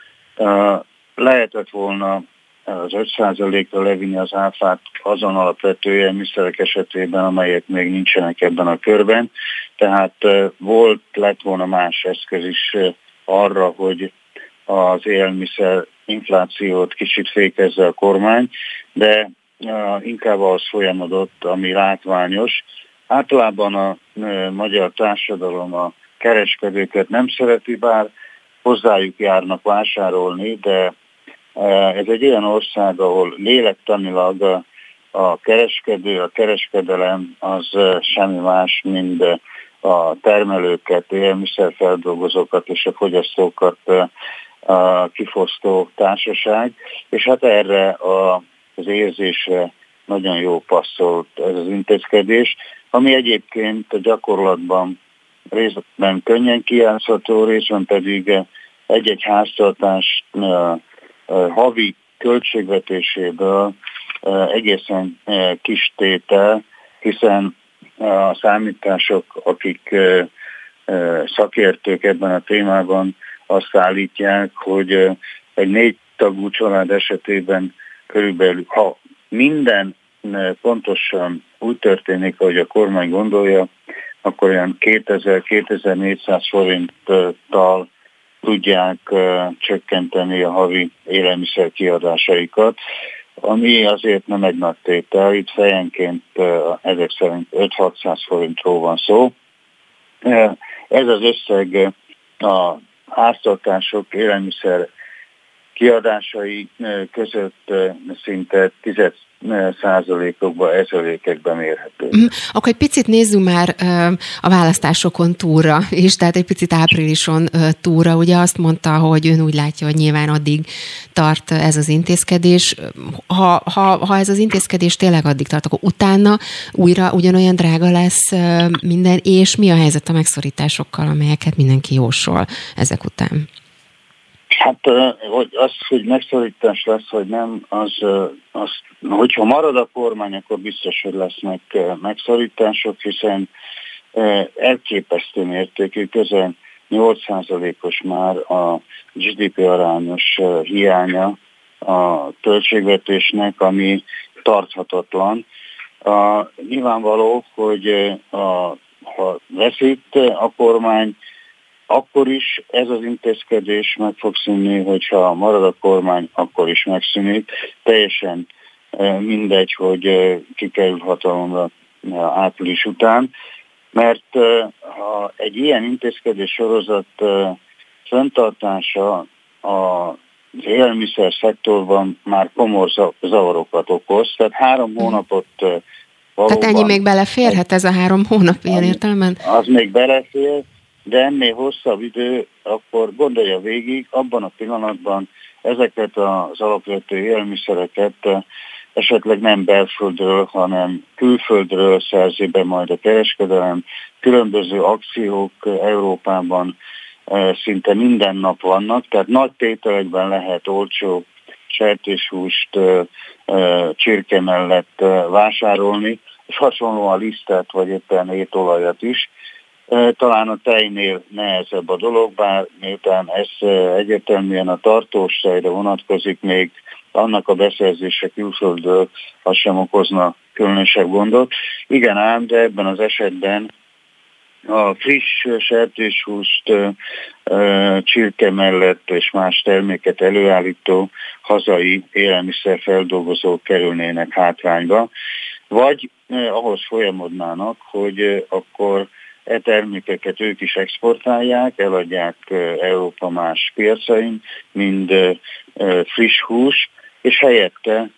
Lehetett volna az 5%-ra levinni az áfát azon alapvető élelmiszerek esetében, amelyek még nincsenek ebben a körben. Tehát volt, lett volna más eszköz is arra, hogy az élelmiszer inflációt kicsit fékezze a kormány, de inkább az folyamodott, ami látványos. Általában a magyar társadalom a kereskedőket nem szereti, bár hozzájuk járnak vásárolni, de ez egy olyan ország, ahol lélektanilag a, kereskedő, a kereskedelem az semmi más, mint a termelőket, élelmiszerfeldolgozókat és a fogyasztókat a kifosztó társaság, és hát erre a, az érzésre nagyon jó passzolt ez az intézkedés, ami egyébként a gyakorlatban részben könnyen kijátszható, részben pedig egy-egy háztartás havi költségvetéséből egészen kis tétel, hiszen a számítások, akik szakértők ebben a témában azt állítják, hogy egy négy tagú család esetében körülbelül, ha minden pontosan úgy történik, ahogy a kormány gondolja, akkor olyan 2000-2400 forinttal tudják csökkenteni a havi élelmiszer kiadásaikat, ami azért nem egy nagy tétel, itt fejenként ezek szerint 5-600 forintról van szó. Ez az összeg a háztartások élelmiszer kiadásai között szinte 10 százalékokban, ezerékekben mérhető. Mhm. Akkor egy picit nézzünk már a választásokon túra, és tehát egy picit áprilison túra. Ugye azt mondta, hogy ön úgy látja, hogy nyilván addig tart ez az intézkedés. Ha, ha, ha ez az intézkedés tényleg addig tart, akkor utána újra ugyanolyan drága lesz minden, és mi a helyzet a megszorításokkal, amelyeket mindenki jósol ezek után? Hát hogy az, hogy megszorítás lesz, vagy nem, az, az, hogyha marad a kormány, akkor biztos, hogy lesznek megszorítások, hiszen elképesztő mértékű, közel 8%-os már a GDP arányos hiánya a költségvetésnek, ami tarthatatlan. A, nyilvánvaló, hogy a, ha veszít a kormány, akkor is ez az intézkedés meg fog szűnni, hogyha marad a kormány, akkor is megszűnik. Teljesen mindegy, hogy kikerül hatalomra április után, mert ha egy ilyen intézkedés sorozat fenntartása az élelmiszer szektorban már komor zavarokat okoz, tehát három hónapot valóban, Tehát ennyi még beleférhet ez a három hónap ilyen értelemben? Az még belefér, de ennél hosszabb idő, akkor gondolja végig, abban a pillanatban ezeket az alapvető élelmiszereket eh, esetleg nem belföldről, hanem külföldről szerzi be majd a kereskedelem. Különböző akciók Európában eh, szinte minden nap vannak, tehát nagy tételekben lehet olcsó sertéshúst eh, csirke mellett vásárolni, és hasonlóan lisztet vagy éppen étolajat is. Talán a tejnél nehezebb a dolog, bár miután ez egyértelműen a tartós vonatkozik, még annak a beszerzése külföldről az sem okozna különösebb gondot. Igen ám, de ebben az esetben a friss sertéshúst csirke mellett és más terméket előállító hazai élelmiszerfeldolgozók kerülnének hátrányba, vagy ahhoz folyamodnának, hogy akkor e termékeket ők is exportálják, eladják Európa más piacain, mind friss hús, és helyette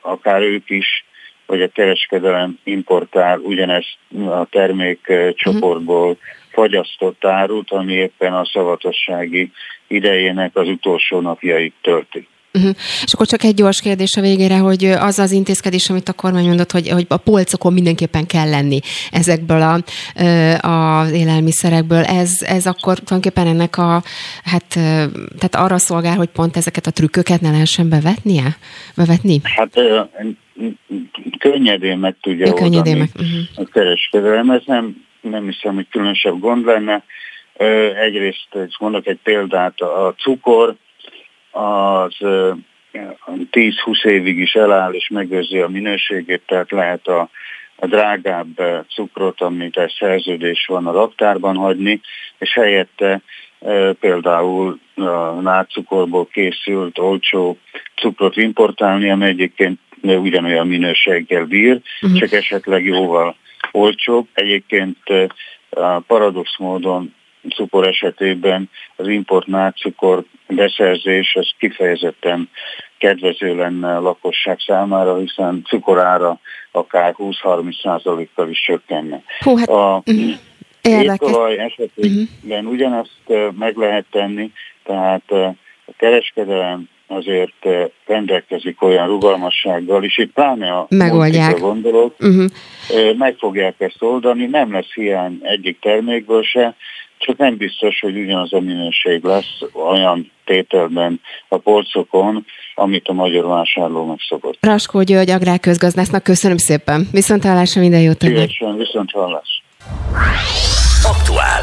akár ők is, vagy a kereskedelem importál ugyanezt a termékcsoportból uh-huh. fagyasztott árut, ami éppen a szavatossági idejének az utolsó napjait tölti. Uh-huh. És akkor csak egy gyors kérdés a végére, hogy az az intézkedés, amit a kormány mondott, hogy, hogy a polcokon mindenképpen kell lenni ezekből a, a élelmiszerekből, ez, ez akkor tulajdonképpen ennek a, hát, tehát arra szolgál, hogy pont ezeket a trükköket ne lehessen bevetnie? Bevetni? Hát könnyedén meg tudja ja, könnyedén meg. Uh-huh. a kereskedelem. Ez nem, nem hiszem, hogy különösebb gond lenne. Egyrészt mondok egy példát, a cukor, az 10-20 évig is eláll és megőrzi a minőségét, tehát lehet a, a drágább cukrot, amit egy szerződés van a raktárban hagyni, és helyette például a nátszukorból készült olcsó cukrot importálni, ami egyébként ugyanolyan minőséggel bír, uh-huh. csak esetleg jóval olcsóbb. Egyébként paradox módon cukor esetében az importnált cukor beszerzés az kifejezetten kedvező lenne a lakosság számára, hiszen cukorára akár 20-30%-kal is csökkenne. Hú, hát, a uh, étolaj esetében uh-huh. ugyanezt meg lehet tenni, tehát a kereskedelem azért rendelkezik olyan rugalmassággal, és itt pláne a Megoldják. gondolok, uh-huh. meg fogják ezt oldani, nem lesz hiány egyik termékből se, csak nem biztos, hogy ugyanaz a minőség lesz olyan tételben a polcokon, amit a magyar vásárló megszokott. Raskó György, agrárközgazdásznak köszönöm szépen. Viszont hallásra minden jót. Szívesen, viszont hallás. Aktuál.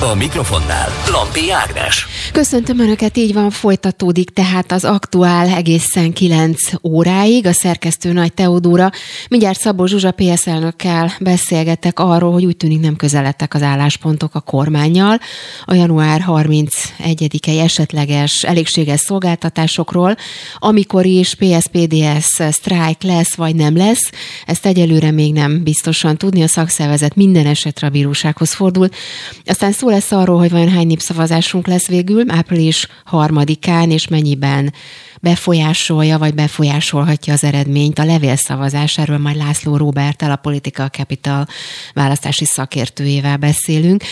A mikrofonnál Lampi Ágnes. Köszöntöm Önöket, így van, folytatódik tehát az aktuál egészen 9 óráig. A szerkesztő Nagy Teodóra. Mindjárt Szabó Zsuzsa PS elnökkel beszélgetek arról, hogy úgy tűnik nem közeledtek az álláspontok a kormányjal. A január 31-i esetleges elégséges szolgáltatásokról, amikor is PSPDS sztrájk lesz vagy nem lesz, ezt egyelőre még nem biztosan tudni. A szakszervezet minden esetre a bírósághoz fordul. Aztán szó lesz arról, hogy vajon hány népszavazásunk lesz végül április harmadikán, és mennyiben befolyásolja, vagy befolyásolhatja az eredményt a levélszavazás. Erről majd László Robertel, a Political Capital választási szakértőjével beszélünk.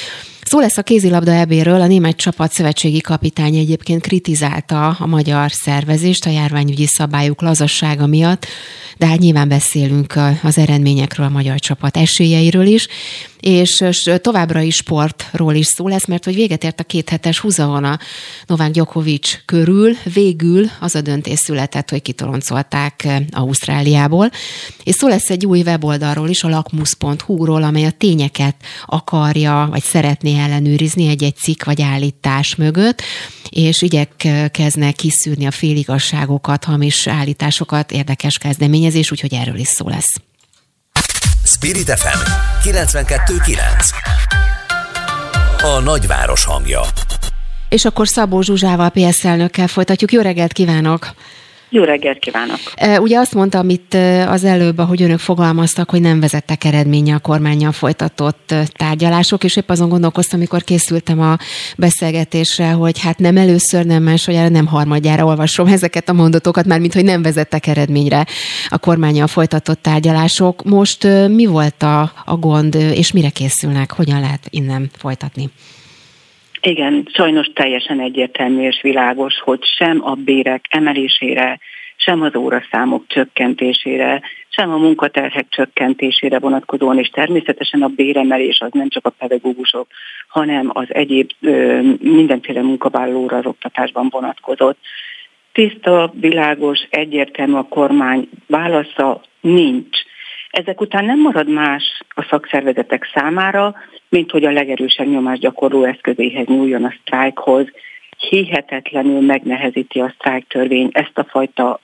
Szó lesz a kézilabda ebéről, a német csapat szövetségi kapitány egyébként kritizálta a magyar szervezést a járványügyi szabályok lazassága miatt, de hát nyilván beszélünk az eredményekről, a magyar csapat esélyeiről is, és továbbra is sportról is szó lesz, mert hogy véget ért a kéthetes húzavona Novák Djokovic körül, végül az a döntés született, hogy kitoloncolták Ausztráliából, és szó lesz egy új weboldalról is, a lakmus.hu-ról, amely a tényeket akarja, vagy szeretné ellenőrizni egy-egy cikk vagy állítás mögött, és igyekeznek kiszűrni a féligasságokat, hamis állításokat, érdekes kezdeményezés, úgyhogy erről is szó lesz. Spirit FM 92.9 A nagyváros hangja És akkor Szabó Zsuzsával, PS elnökkel folytatjuk. Jó reggelt kívánok! Jó reggelt kívánok! Ugye azt mondta, amit az előbb, ahogy önök fogalmaztak, hogy nem vezettek eredménye a kormányjal folytatott tárgyalások, és épp azon gondolkoztam, amikor készültem a beszélgetésre, hogy hát nem először, nem másodjára, nem harmadjára olvasom ezeket a mondatokat, már mint hogy nem vezettek eredményre a kormányjal folytatott tárgyalások. Most mi volt a, a gond, és mire készülnek, hogyan lehet innen folytatni? Igen, sajnos teljesen egyértelmű és világos, hogy sem a bérek emelésére, sem az óraszámok csökkentésére, sem a munkaterhek csökkentésére vonatkozóan, és természetesen a béremelés az nem csak a pedagógusok, hanem az egyéb mindenféle munkavállalóra az oktatásban vonatkozott. Tiszta, világos, egyértelmű a kormány válasza nincs. Ezek után nem marad más a szakszervezetek számára, mint hogy a legerősebb nyomás gyakorló eszközéhez nyúljon a sztrájkhoz. Hihetetlenül megnehezíti a sztrájk törvény ezt a fajta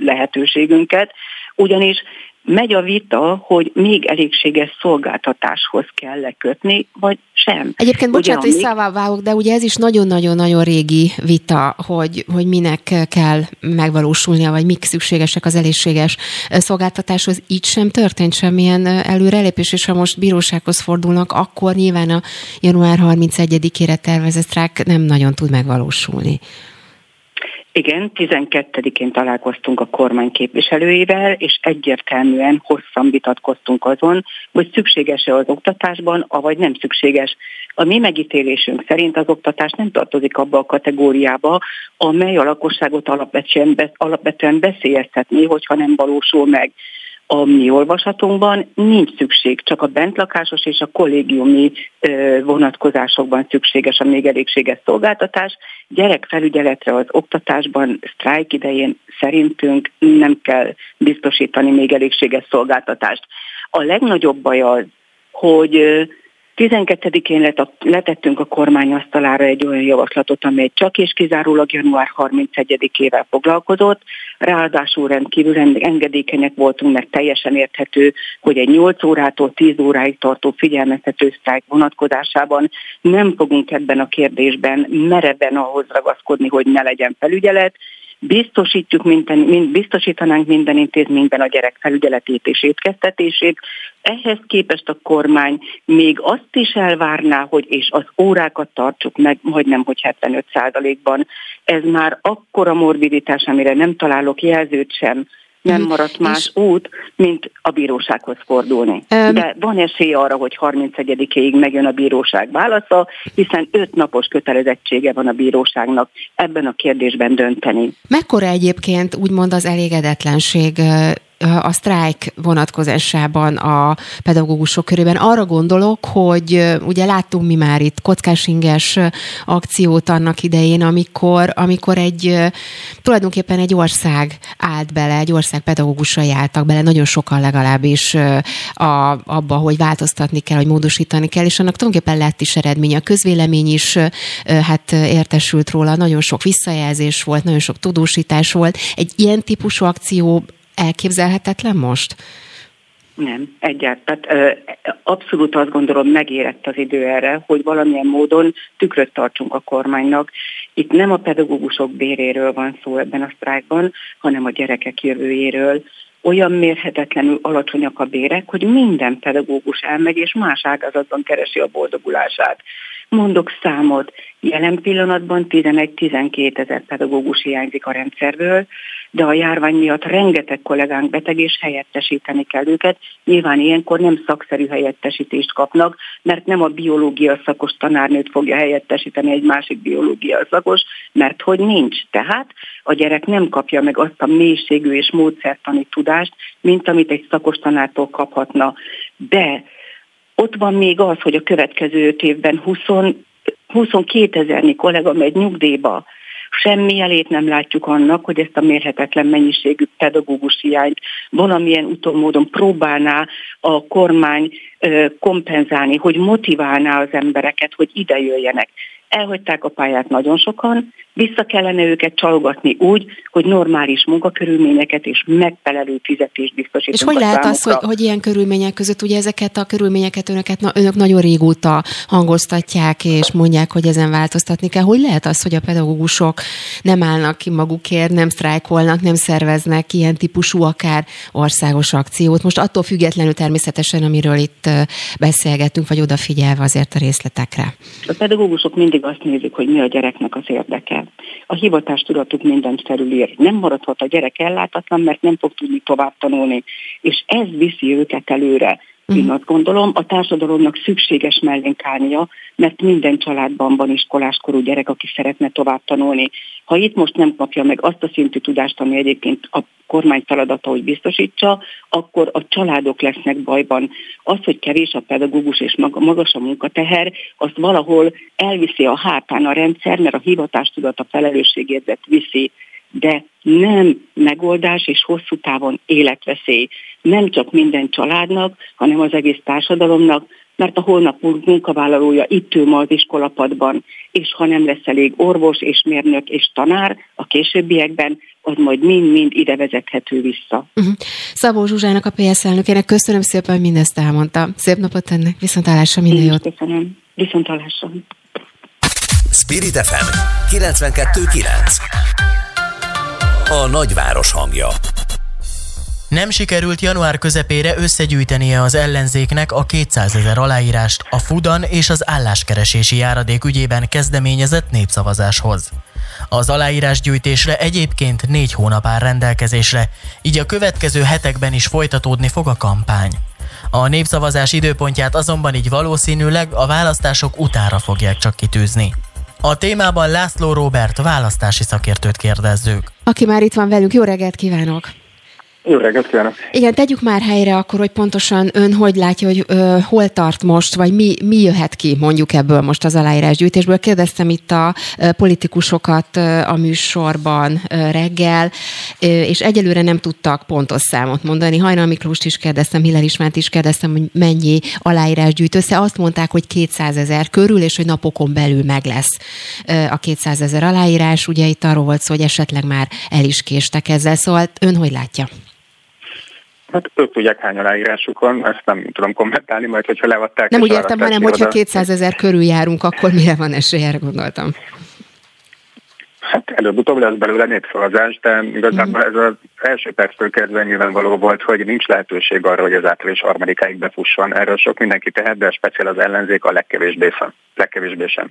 lehetőségünket, ugyanis megy a vita, hogy még elégséges szolgáltatáshoz kell lekötni, vagy sem. Egyébként, bocsánat, hogy szaváválok, de ugye ez is nagyon-nagyon-nagyon régi vita, hogy, hogy minek kell megvalósulnia, vagy mik szükségesek az elégséges szolgáltatáshoz. Így sem történt semmilyen előrelépés, és ha most bírósághoz fordulnak, akkor nyilván a január 31-ére tervezett rák nem nagyon tud megvalósulni. Igen, 12-én találkoztunk a kormány képviselőivel, és egyértelműen hosszan vitatkoztunk azon, hogy szükséges-e az oktatásban, avagy nem szükséges. A mi megítélésünk szerint az oktatás nem tartozik abba a kategóriába, amely a lakosságot alapvetően, alapvetően beszélyeztetni, hogyha nem valósul meg. A mi olvasatunkban nincs szükség, csak a bentlakásos és a kollégiumi vonatkozásokban szükséges a még elégséges szolgáltatás. Gyerekfelügyeletre az oktatásban sztrájk idején szerintünk nem kell biztosítani még elégséges szolgáltatást. A legnagyobb baj az, hogy 12-én letettünk a kormány asztalára egy olyan javaslatot, amely csak és kizárólag január 31-ével foglalkozott. Ráadásul rendkívül engedékenyek voltunk, mert teljesen érthető, hogy egy 8 órától 10 óráig tartó figyelmeztető sztrájk vonatkozásában nem fogunk ebben a kérdésben mereven ahhoz ragaszkodni, hogy ne legyen felügyelet, biztosítjuk minden, mind, biztosítanánk minden intézményben a gyerek felügyeletét és étkeztetését. Ehhez képest a kormány még azt is elvárná, hogy és az órákat tartsuk meg, majdnem, hogy 75%-ban. Ez már akkora morbiditás, amire nem találok jelzőt sem, nem maradt más és... út, mint a bírósághoz fordulni. Um, De van esély arra, hogy 31-ig megjön a bíróság válasza, hiszen öt napos kötelezettsége van a bíróságnak ebben a kérdésben dönteni. Mekkora egyébként úgymond az elégedetlenség a sztrájk vonatkozásában a pedagógusok körében. Arra gondolok, hogy ugye láttunk mi már itt kockásinges akciót annak idején, amikor, amikor egy tulajdonképpen egy ország állt bele, egy ország pedagógusai álltak bele, nagyon sokan legalábbis a, abba, hogy változtatni kell, hogy módosítani kell, és annak tulajdonképpen lett is eredménye. A közvélemény is hát értesült róla, nagyon sok visszajelzés volt, nagyon sok tudósítás volt. Egy ilyen típusú akció elképzelhetetlen most? Nem, egyáltalán. Abszolút azt gondolom megérett az idő erre, hogy valamilyen módon tükröt tartsunk a kormánynak. Itt nem a pedagógusok béréről van szó ebben a sztrájkban, hanem a gyerekek jövőjéről. Olyan mérhetetlenül alacsonyak a bérek, hogy minden pedagógus elmegy és más ágazatban keresi a boldogulását. Mondok számot, jelen pillanatban 11-12 ezer pedagógus hiányzik a rendszerből, de a járvány miatt rengeteg kollégánk beteg, és helyettesíteni kell őket. Nyilván ilyenkor nem szakszerű helyettesítést kapnak, mert nem a biológia szakos tanárnőt fogja helyettesíteni egy másik biológia szakos, mert hogy nincs. Tehát a gyerek nem kapja meg azt a mélységű és módszertani tudást, mint amit egy szakos tanártól kaphatna. De ott van még az, hogy a következő öt évben 20, 22 ezernyi kollega megy nyugdíjba, semmi elét nem látjuk annak, hogy ezt a mérhetetlen mennyiségű pedagógus hiányt valamilyen utómódon próbálná a kormány kompenzálni, hogy motiválná az embereket, hogy ide jöjjenek. elhagyták a pályát nagyon sokan, vissza kellene őket csalogatni úgy, hogy normális munkakörülményeket és megfelelő fizetést biztosítunk. És hogy lehet az, hogy, hogy ilyen körülmények között, ugye ezeket a körülményeket önöket, na, önök nagyon régóta hangoztatják, és mondják, hogy ezen változtatni kell. Hogy lehet az, hogy a pedagógusok nem állnak ki magukért, nem sztrájkolnak, nem szerveznek ilyen típusú akár országos akciót? Most attól függetlenül természetesen, amiről itt beszélgetünk, vagy odafigyelve azért a részletekre. A pedagógusok mindig azt nézik, hogy mi a gyereknek az érdeke. A hivatás tudatuk mindent felülír. Nem maradhat a gyerek ellátatlan, mert nem fog tudni tovább tanulni. És ez viszi őket előre. Én mhm. azt gondolom, a társadalomnak szükséges mellénk állnia, mert minden családban van iskoláskorú gyerek, aki szeretne tovább tanulni. Ha itt most nem kapja meg azt a szintű tudást, ami egyébként a kormány feladata, hogy biztosítsa, akkor a családok lesznek bajban. Az, hogy kevés a pedagógus és magas a munkateher, azt valahol elviszi a hátán a rendszer, mert a hivatástudat a felelősségérzet viszi de nem megoldás és hosszú távon életveszély. Nem csak minden családnak, hanem az egész társadalomnak, mert a holnap munkavállalója itt ül ma az iskolapadban, és ha nem lesz elég orvos és mérnök és tanár a későbbiekben, az majd mind-mind ide vezethető vissza. Uh-huh. Szabó Zsuzsának, a PS elnökének köszönöm szépen, hogy mindezt elmondta. Szép napot ennek, viszontlátásra, minden jót. Köszönöm, viszontlátásra. Spirit FM 92.9 A nagyváros hangja nem sikerült január közepére összegyűjtenie az ellenzéknek a 200 ezer aláírást a Fudan és az álláskeresési járadék ügyében kezdeményezett népszavazáshoz. Az aláírásgyűjtésre egyébként négy hónap áll rendelkezésre, így a következő hetekben is folytatódni fog a kampány. A népszavazás időpontját azonban így valószínűleg a választások utára fogják csak kitűzni. A témában László Robert választási szakértőt kérdezzük. Aki már itt van velünk, jó reggelt kívánok! Jó reggelt kívánok! Igen, tegyük már helyre akkor, hogy pontosan ön hogy látja, hogy ö, hol tart most, vagy mi, mi jöhet ki mondjuk ebből most az aláírásgyűjtésből. Kérdeztem itt a ö, politikusokat ö, a műsorban ö, reggel, ö, és egyelőre nem tudtak pontos számot mondani. Hajnal Miklóst is kérdeztem, Hillel Ismánt is kérdeztem, hogy mennyi aláírás gyűjt össze. Azt mondták, hogy 200 ezer körül, és hogy napokon belül meg lesz ö, a 200 ezer aláírás. Ugye itt arról volt szó, hogy esetleg már el is késtek ezzel, szóval ön hogy látja? Hát ők tudják hány aláírásuk van, ezt nem tudom kommentálni, majd hogyha leadták. Nem úgy értem, hanem hogyha 200 ezer körül járunk, akkor mire van esélye, gondoltam. Hát előbb-utóbb lesz belőle népszavazás, de igazából mm. ez az első perctől kezdve nyilvánvaló volt, hogy nincs lehetőség arra, hogy az április harmadikáig befusson. Erről sok mindenki tehet, de speciál az ellenzék a legkevésbé sem. Legkevésbé sem.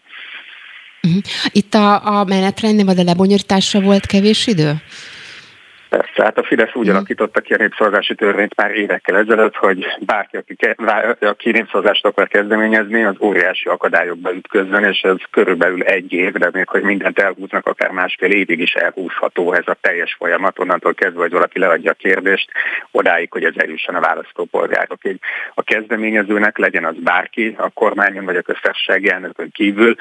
Mhm. Itt a, a menetrendnél vagy a lebonyolításra volt kevés idő? Persze, hát a Fidesz úgy mm. alakította ki a népszavazási törvényt már évekkel ezelőtt, hogy bárki, aki, ke- aki népszavazást akar kezdeményezni, az óriási akadályokba ütközzön, és ez körülbelül egy év, de még hogy mindent elhúznak, akár másfél évig is elhúzható ez a teljes folyamat, onnantól kezdve, hogy valaki leadja a kérdést, odáig, hogy ez eljusson a választópolgárok. A kezdeményezőnek legyen az bárki, a kormányon vagy a köztársasági elnökön kívül,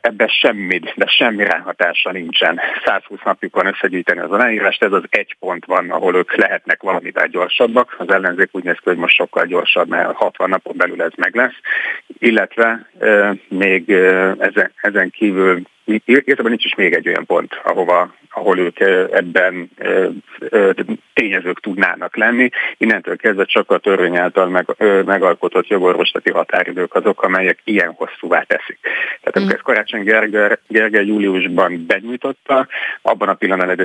ebben semmi, de semmi ráhatása nincsen. 120 napjuk van összegyűjteni az aláírást, ez az egy pont van, ahol ők lehetnek valamivel gyorsabbak. Az ellenzék úgy néz ki, hogy most sokkal gyorsabb, mert 60 napon belül ez meg lesz. Illetve még ezen kívül Igazából nincs is még egy olyan pont, ahova, ahol ők ebben tényezők tudnának lenni. Innentől kezdve csak a törvény által meg, megalkotott jogorvoslati határidők azok, amelyek ilyen hosszúvá teszik. Tehát amikor ezt Karácsony Gergely, Gergely júliusban benyújtotta, abban a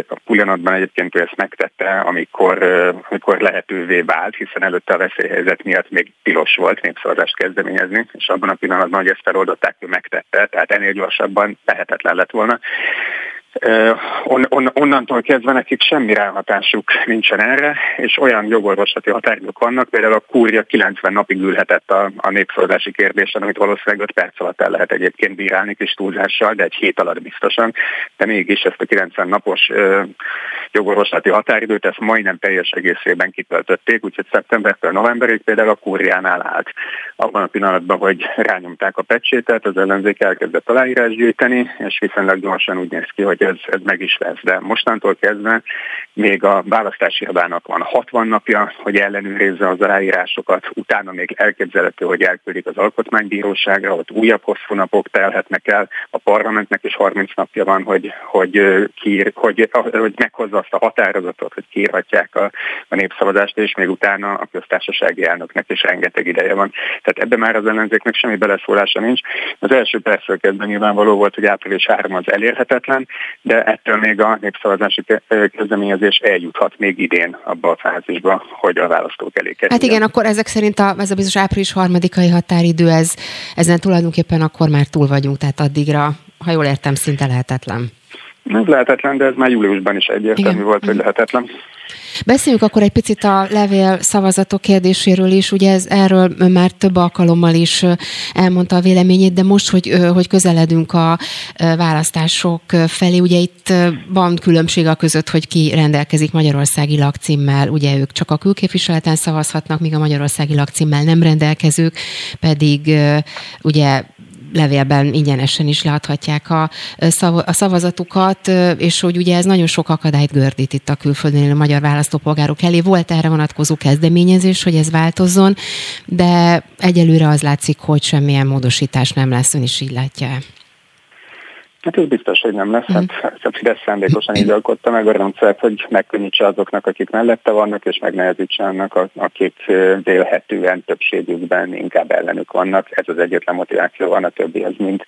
a pillanatban egyébként ő ezt megtette, amikor, amikor lehetővé vált, hiszen előtte a veszélyhelyzet miatt még tilos volt népszavazást kezdeményezni, és abban a pillanatban, hogy ezt feloldották, ő megtette, tehát ennél gyorsabban lehet lehetetlen lett volna. On, on, onnantól kezdve nekik semmi ráhatásuk nincsen erre, és olyan jogorvoslati határidők vannak, például a kúria 90 napig ülhetett a, a népszavazási kérdésen, amit valószínűleg 5 perc alatt el lehet egyébként bírálni kis túlzással, de egy hét alatt biztosan, de mégis ezt a 90 napos ö, jogorvoslati határidőt ezt majdnem teljes egészében kitöltötték, úgyhogy szeptembertől novemberig például a kúriánál állt. Abban a pillanatban, hogy rányomták a pecsétet, az ellenzék elkezdett aláírás gyűjteni, és viszonylag gyorsan úgy néz ki, hogy ez, ez meg is lesz. De mostantól kezdve még a választási irodának van 60 napja, hogy ellenőrizze az aláírásokat, utána még elképzelhető, hogy elküldik az alkotmánybíróságra, ott újabb hosszú napok telhetnek el, a parlamentnek is 30 napja van, hogy, hogy, kiír, hogy, hogy meghozza azt a határozatot, hogy kiírhatják a, a népszavazást, és még utána a köztársasági elnöknek is rengeteg ideje van. Tehát ebben már az ellenzéknek semmi beleszólása nincs. Az első percről kezdve nyilvánvaló volt, hogy április 3 az elérhetetlen, de ettől még a népszavazási kezdeményezés eljuthat még idén abba a fázisba, hogy a választók elé kerüljön. Hát igen, akkor ezek szerint a, ez a bizonyos április harmadikai határidő, ez, ezen tulajdonképpen akkor már túl vagyunk, tehát addigra, ha jól értem, szinte lehetetlen. Ez lehetetlen, de ez már júliusban is egyértelmű Igen. volt, hogy lehetetlen. Beszéljünk akkor egy picit a levél szavazatok kérdéséről is, ugye ez, erről már több alkalommal is elmondta a véleményét, de most, hogy, hogy közeledünk a választások felé, ugye itt van különbség a között, hogy ki rendelkezik magyarországi lakcímmel, ugye ők csak a külképviseleten szavazhatnak, míg a magyarországi lakcímmel nem rendelkezők, pedig ugye levélben ingyenesen is leadhatják a, a szavazatukat, és hogy ugye ez nagyon sok akadályt gördít itt a külföldön a magyar választópolgárok elé. Volt erre vonatkozó kezdeményezés, hogy ez változzon, de egyelőre az látszik, hogy semmilyen módosítás nem lesz, ön is így látja. Hát ez biztos, hogy nem lesz. Hát, hát a Fidesz szándékosan így alkotta meg a rendszert, hogy megkönnyítse azoknak, akik mellette vannak, és megnehezítse annak, akik délhetően többségükben inkább ellenük vannak. Ez az egyetlen motiváció van, a többi az mind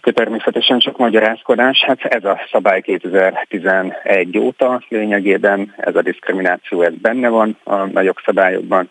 természetesen csak magyarázkodás. Hát ez a szabály 2011 óta lényegében, ez a diszkrimináció ez benne van a nagyobb szabályokban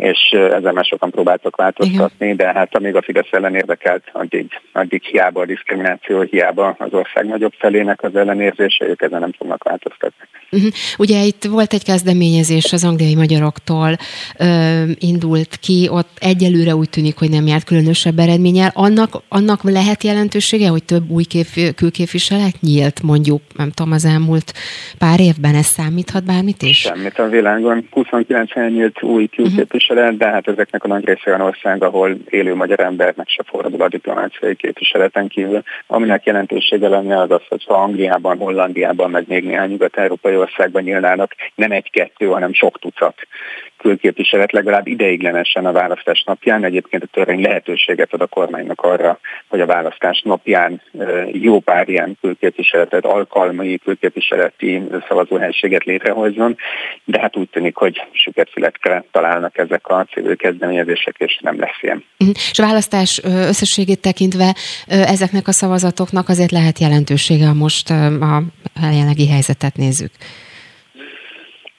és ezzel már sokan próbáltak változtatni, Igen. de hát amíg a Fidesz ellen érdekelt, addig, addig hiába a diszkrimináció, hiába az ország nagyobb felének az ellenérzése, ők ezen nem fognak változtatni. Uh-huh. Ugye itt volt egy kezdeményezés az angliai magyaroktól, ö, indult ki, ott egyelőre úgy tűnik, hogy nem járt különösebb eredménnyel. Annak, annak lehet jelentősége, hogy több új kép, külképviselet nyílt mondjuk, nem tudom, az elmúlt pár évben ez számíthat bármit is? Semmit a világon. 29 nyílt új külképviselet, képviselet, de hát ezeknek a nagy része olyan ország, ahol élő magyar embernek se fordul a diplomáciai képviseleten kívül. Aminek jelentősége lenne az az, hogy ha Angliában, Hollandiában, meg még néhány nyugat-európai országban nyílnának nem egy-kettő, hanem sok tucat külképviselet legalább ideiglenesen a választás napján. Egyébként a törvény lehetőséget ad a kormánynak arra, hogy a választás napján jó pár ilyen külképviseletet, alkalmai külképviseleti szavazóhelységet létrehozzon, de hát úgy tűnik, hogy sükerfületre találnak ezek a civil kezdeményezések, és nem lesz ilyen. Mhm. És a választás összességét tekintve ezeknek a szavazatoknak azért lehet jelentősége, most a jelenlegi helyzetet nézzük.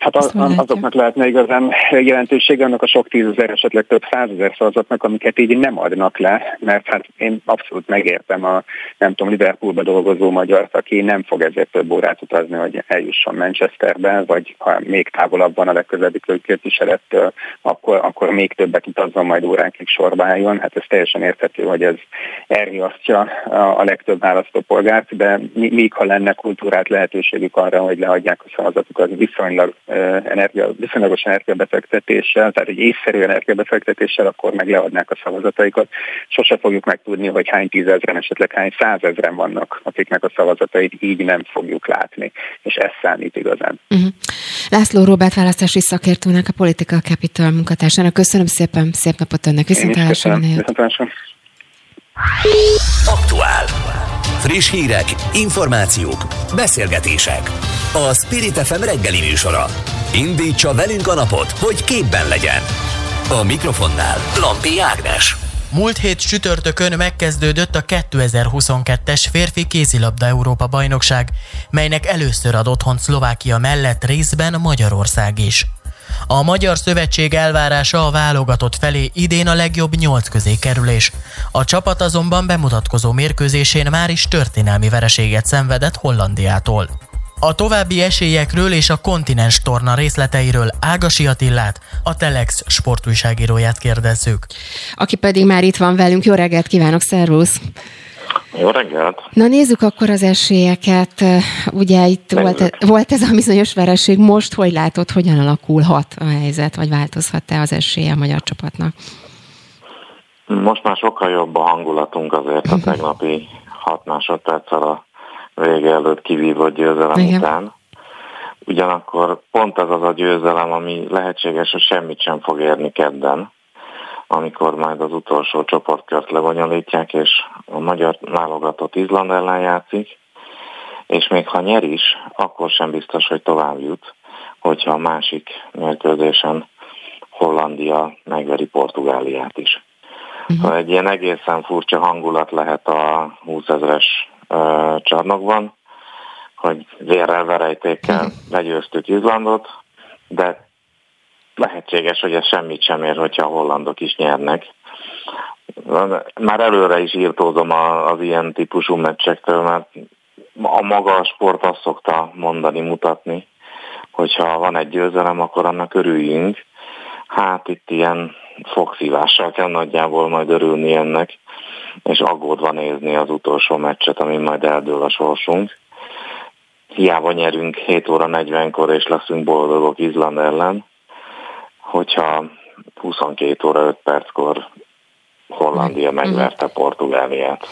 Hát az, azoknak lehetne igazán jelentősége annak a sok tízezer, esetleg több százezer szavazatnak, amiket így nem adnak le, mert hát én abszolút megértem a, nem tudom, Liverpoolba dolgozó magyar, aki nem fog ezért több órát utazni, hogy eljusson Manchesterbe, vagy ha még távolabb van a legközelebbi képviselettől, akkor, akkor még többet utazzon, majd óránkig sorba álljon. Hát ez teljesen érthető, hogy ez elriasztja a legtöbb választópolgárt, de míg ha lenne kultúrát lehetőségük arra, hogy leadják a szavazatukat viszonylag energia, viszonylagos energiabefektetéssel, tehát egy észszerű energiabefektetéssel, akkor meg leadnák a szavazataikat. Sose fogjuk megtudni, hogy hány tízezren, esetleg hány százezren vannak, akiknek a szavazatait így nem fogjuk látni, és ez számít igazán. Uh-huh. László Robert választási szakértőnek, a Political Capital munkatársának. Köszönöm szépen, szép napot önnek, viszontlátásra. Aktuál. Friss hírek, információk, beszélgetések. A Spirit FM reggeli műsora. Indítsa velünk a napot, hogy képben legyen. A mikrofonnál Lampi Ágnes. Múlt hét csütörtökön megkezdődött a 2022-es férfi kézilabda Európa bajnokság, melynek először ad otthon Szlovákia mellett részben Magyarország is. A Magyar Szövetség elvárása a válogatott felé idén a legjobb nyolc közé kerülés. A csapat azonban bemutatkozó mérkőzésén már is történelmi vereséget szenvedett Hollandiától. A további esélyekről és a kontinens torna részleteiről Ágasi Attillát, a Telex sportújságíróját kérdezzük. Aki pedig már itt van velünk. Jó reggelt kívánok, szervusz! Jó reggelt! Na nézzük akkor az esélyeket. Ugye itt volt, volt ez a bizonyos vereség. Most hogy látod, hogyan alakulhat a helyzet, vagy változhat-e az esélye a magyar csapatnak? Most már sokkal jobb a hangulatunk azért a tegnapi hat másodperccel a vége előtt kivívott győzelem Igen. után. Ugyanakkor pont az az a győzelem, ami lehetséges, hogy semmit sem fog érni kedden, amikor majd az utolsó csoportkört lebonyolítják, és a magyar válogatott Izland ellen játszik, és még ha nyer is, akkor sem biztos, hogy tovább jut, hogyha a másik mérkőzésen Hollandia megveri Portugáliát is. Uh-huh. Egy ilyen egészen furcsa hangulat lehet a 20 ezeres uh, csarnokban, hogy vérrel, verejtékkel uh-huh. legyőztük Izlandot, de lehetséges, hogy ez semmit sem ér, hogyha a hollandok is nyernek. Már előre is írtózom az ilyen típusú meccsektől, mert a maga a sport azt szokta mondani, mutatni, hogyha van egy győzelem, akkor annak örüljünk. Hát itt ilyen fogszívással kell nagyjából majd örülni ennek, és aggódva nézni az utolsó meccset, ami majd eldől a sorsunk. Hiába nyerünk 7 óra 40-kor, és leszünk boldogok Izland ellen, hogyha 22 óra 5 perckor Hollandia megverte Portugáliát.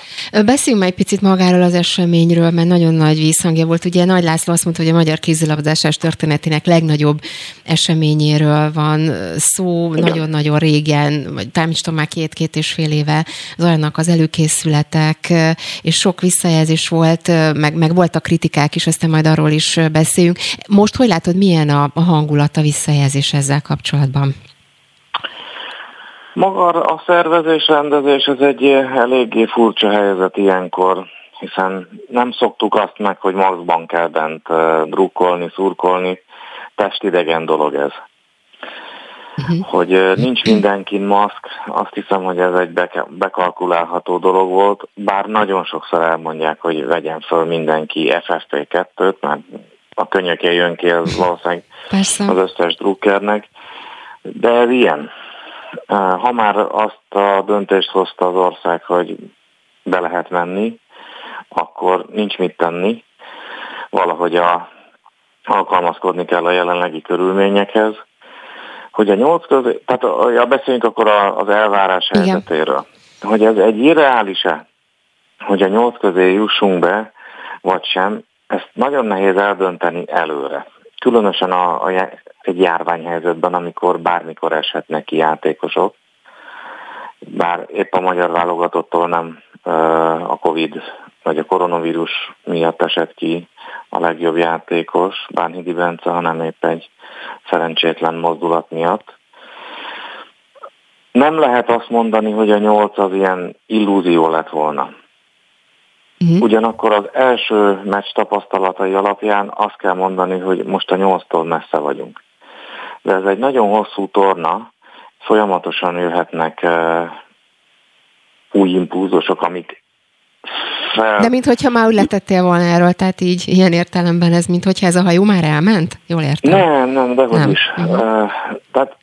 Beszéljünk egy picit magáról az eseményről, mert nagyon nagy vízhangja volt. Ugye Nagy László azt mondta, hogy a magyar kézilabdásás történetének legnagyobb eseményéről van szó, nagyon-nagyon régen, vagy is tudom, már két-két és fél éve zajlanak az előkészületek, és sok visszajelzés volt, meg, meg voltak kritikák is, aztán majd arról is beszéljünk. Most hogy látod, milyen a, a hangulat, a visszajelzés ezzel kapcsolatban? Maga a szervezés, rendezés ez egy eléggé furcsa helyzet ilyenkor, hiszen nem szoktuk azt meg, hogy maxban kell bent drukkolni, szurkolni, testidegen dolog ez. Uh-huh. Hogy nincs mindenkin maszk, azt hiszem, hogy ez egy bekalkulálható dolog volt, bár nagyon sokszor elmondják, hogy vegyen föl mindenki FFP2-t, mert a könyöké jön ki, az valószínűleg Persze. az összes drukkernek, de ez ilyen. Ha már azt a döntést hozta az ország, hogy be lehet menni, akkor nincs mit tenni. Valahogy a, alkalmazkodni kell a jelenlegi körülményekhez. Hogy a nyolc közé, tehát ja, beszéljünk akkor az elvárás Igen. helyzetéről. Hogy ez egy irreális-e, hogy a nyolc közé jussunk be, vagy sem, ezt nagyon nehéz eldönteni előre. Különösen a, a egy járványhelyzetben, amikor bármikor eshetnek ki játékosok. Bár épp a magyar válogatottól nem a Covid vagy a koronavírus miatt esett ki a legjobb játékos, Bánhidi Bence, hanem épp egy szerencsétlen mozdulat miatt. Nem lehet azt mondani, hogy a nyolc az ilyen illúzió lett volna. Uh-huh. Ugyanakkor az első meccs tapasztalatai alapján azt kell mondani, hogy most a nyolctól messze vagyunk de ez egy nagyon hosszú torna, folyamatosan jöhetnek uh, új impulzusok, amik fel... De minthogyha már úgy letettél volna erről, tehát így ilyen értelemben ez, minthogyha ez a hajó már elment? Jól értem? Nem, nem, de nem. is. Uh, tehát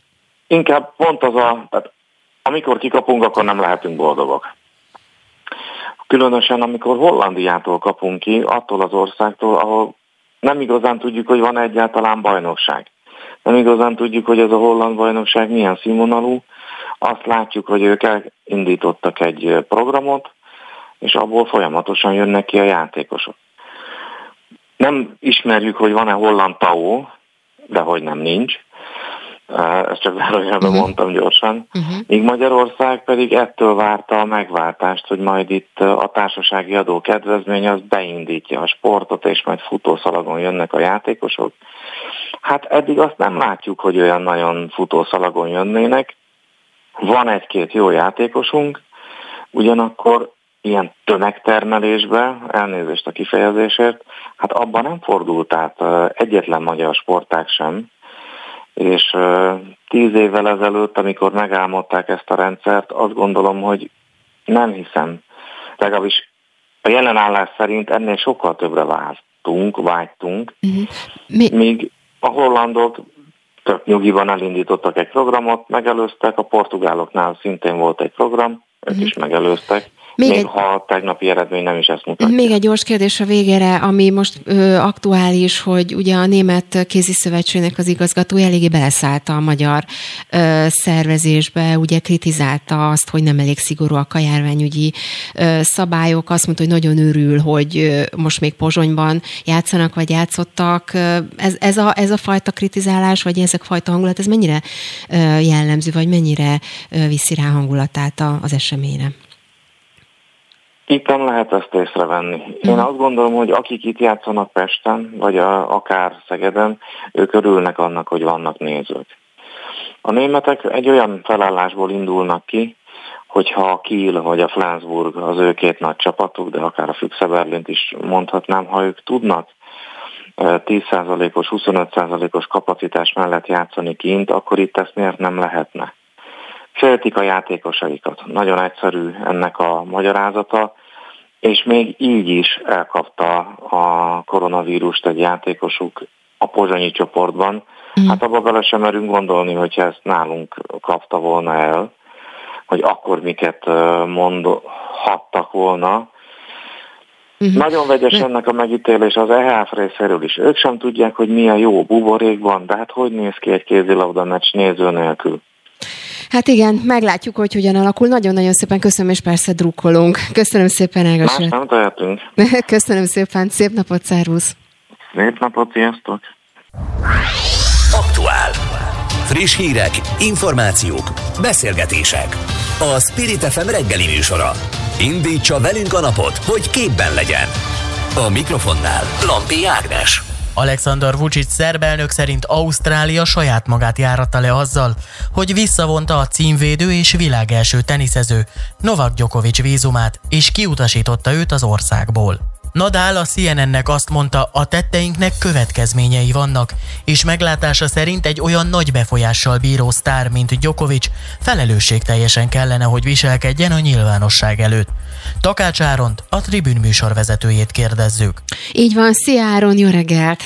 inkább pont az a, tehát amikor kikapunk, akkor nem lehetünk boldogok. Különösen, amikor Hollandiától kapunk ki, attól az országtól, ahol nem igazán tudjuk, hogy van egyáltalán bajnokság nem igazán tudjuk, hogy ez a holland bajnokság milyen színvonalú. Azt látjuk, hogy ők elindítottak egy programot, és abból folyamatosan jönnek ki a játékosok. Nem ismerjük, hogy van-e holland TAO, de hogy nem nincs. Ezt csak zárójelben uh-huh. mondtam gyorsan. Uh-huh. Míg Magyarország pedig ettől várta a megváltást, hogy majd itt a társasági adó kedvezmény az beindítja a sportot, és majd futószalagon jönnek a játékosok. Hát eddig azt nem látjuk, hogy olyan nagyon futószalagon jönnének. Van egy-két jó játékosunk, ugyanakkor ilyen tömegtermelésbe, elnézést a kifejezésért, hát abban nem fordult át egyetlen magyar sportág sem, és tíz évvel ezelőtt, amikor megálmodták ezt a rendszert, azt gondolom, hogy nem hiszem, legalábbis a jelen állás szerint ennél sokkal többre vártunk, vágytunk, uh-huh. Mi? míg a hollandok tök nyugiban elindítottak egy programot, megelőztek, a portugáloknál szintén volt egy program, ők uh-huh. is megelőztek, még, még egy, ha a tegnapi eredmény nem is ezt mutatja. Még egy gyors kérdés a végére, ami most ö, aktuális, hogy ugye a Német Kézi Szövetségnek az igazgatója eléggé beleszállta a magyar ö, szervezésbe, ugye kritizálta azt, hogy nem elég szigorúak a járványügyi ö, szabályok, azt mondta, hogy nagyon örül, hogy ö, most még Pozsonyban játszanak, vagy játszottak. Ez, ez, a, ez a fajta kritizálás, vagy ezek fajta hangulat, ez mennyire ö, jellemző, vagy mennyire ö, viszi rá hangulatát az eseményre? Itt nem lehet ezt észrevenni. Én mhm. azt gondolom, hogy akik itt játszanak Pesten, vagy a, akár Szegeden, ők örülnek annak, hogy vannak nézők. A németek egy olyan felállásból indulnak ki, hogyha a Kiel vagy a Flensburg az ő két nagy csapatuk, de akár a Füchse Berlint is mondhatnám, ha ők tudnak 10%-os, 25%-os kapacitás mellett játszani kint, akkor itt ezt miért nem lehetne? Féltik a játékosaikat. Nagyon egyszerű ennek a magyarázata, és még így is elkapta a koronavírust egy játékosuk a pozsonyi csoportban. Mm. Hát abba bele sem merünk gondolni, hogyha ezt nálunk kapta volna el, hogy akkor miket mondhattak volna. Uh-huh. Nagyon vegyes ennek a megítélés az EHF részéről is. Ők sem tudják, hogy mi a jó buborékban, de hát hogy néz ki egy kézilabda meccs néző nélkül. Hát igen, meglátjuk, hogy hogyan alakul. Nagyon-nagyon szépen köszönöm, és persze drukkolunk. Köszönöm szépen, Ágas. Más nem tehetünk. köszönöm szépen, szép napot, szervusz. Szép napot, sziasztok. Aktuál. Friss hírek, információk, beszélgetések. A Spirit FM reggeli műsora. Indítsa velünk a napot, hogy képben legyen. A mikrofonnál Lampi Ágnes. Alexander Vucic szerb elnök szerint Ausztrália saját magát járatta le azzal, hogy visszavonta a címvédő és világelső teniszező Novak Djokovic vízumát, és kiutasította őt az országból. Nadal a CNN-nek azt mondta, a tetteinknek következményei vannak, és meglátása szerint egy olyan nagy befolyással bíró sztár, mint Djokovic felelősségteljesen kellene, hogy viselkedjen a nyilvánosság előtt. Takács Áront, a Tribün műsor vezetőjét kérdezzük. Így van, szia Áron, jó reggelt!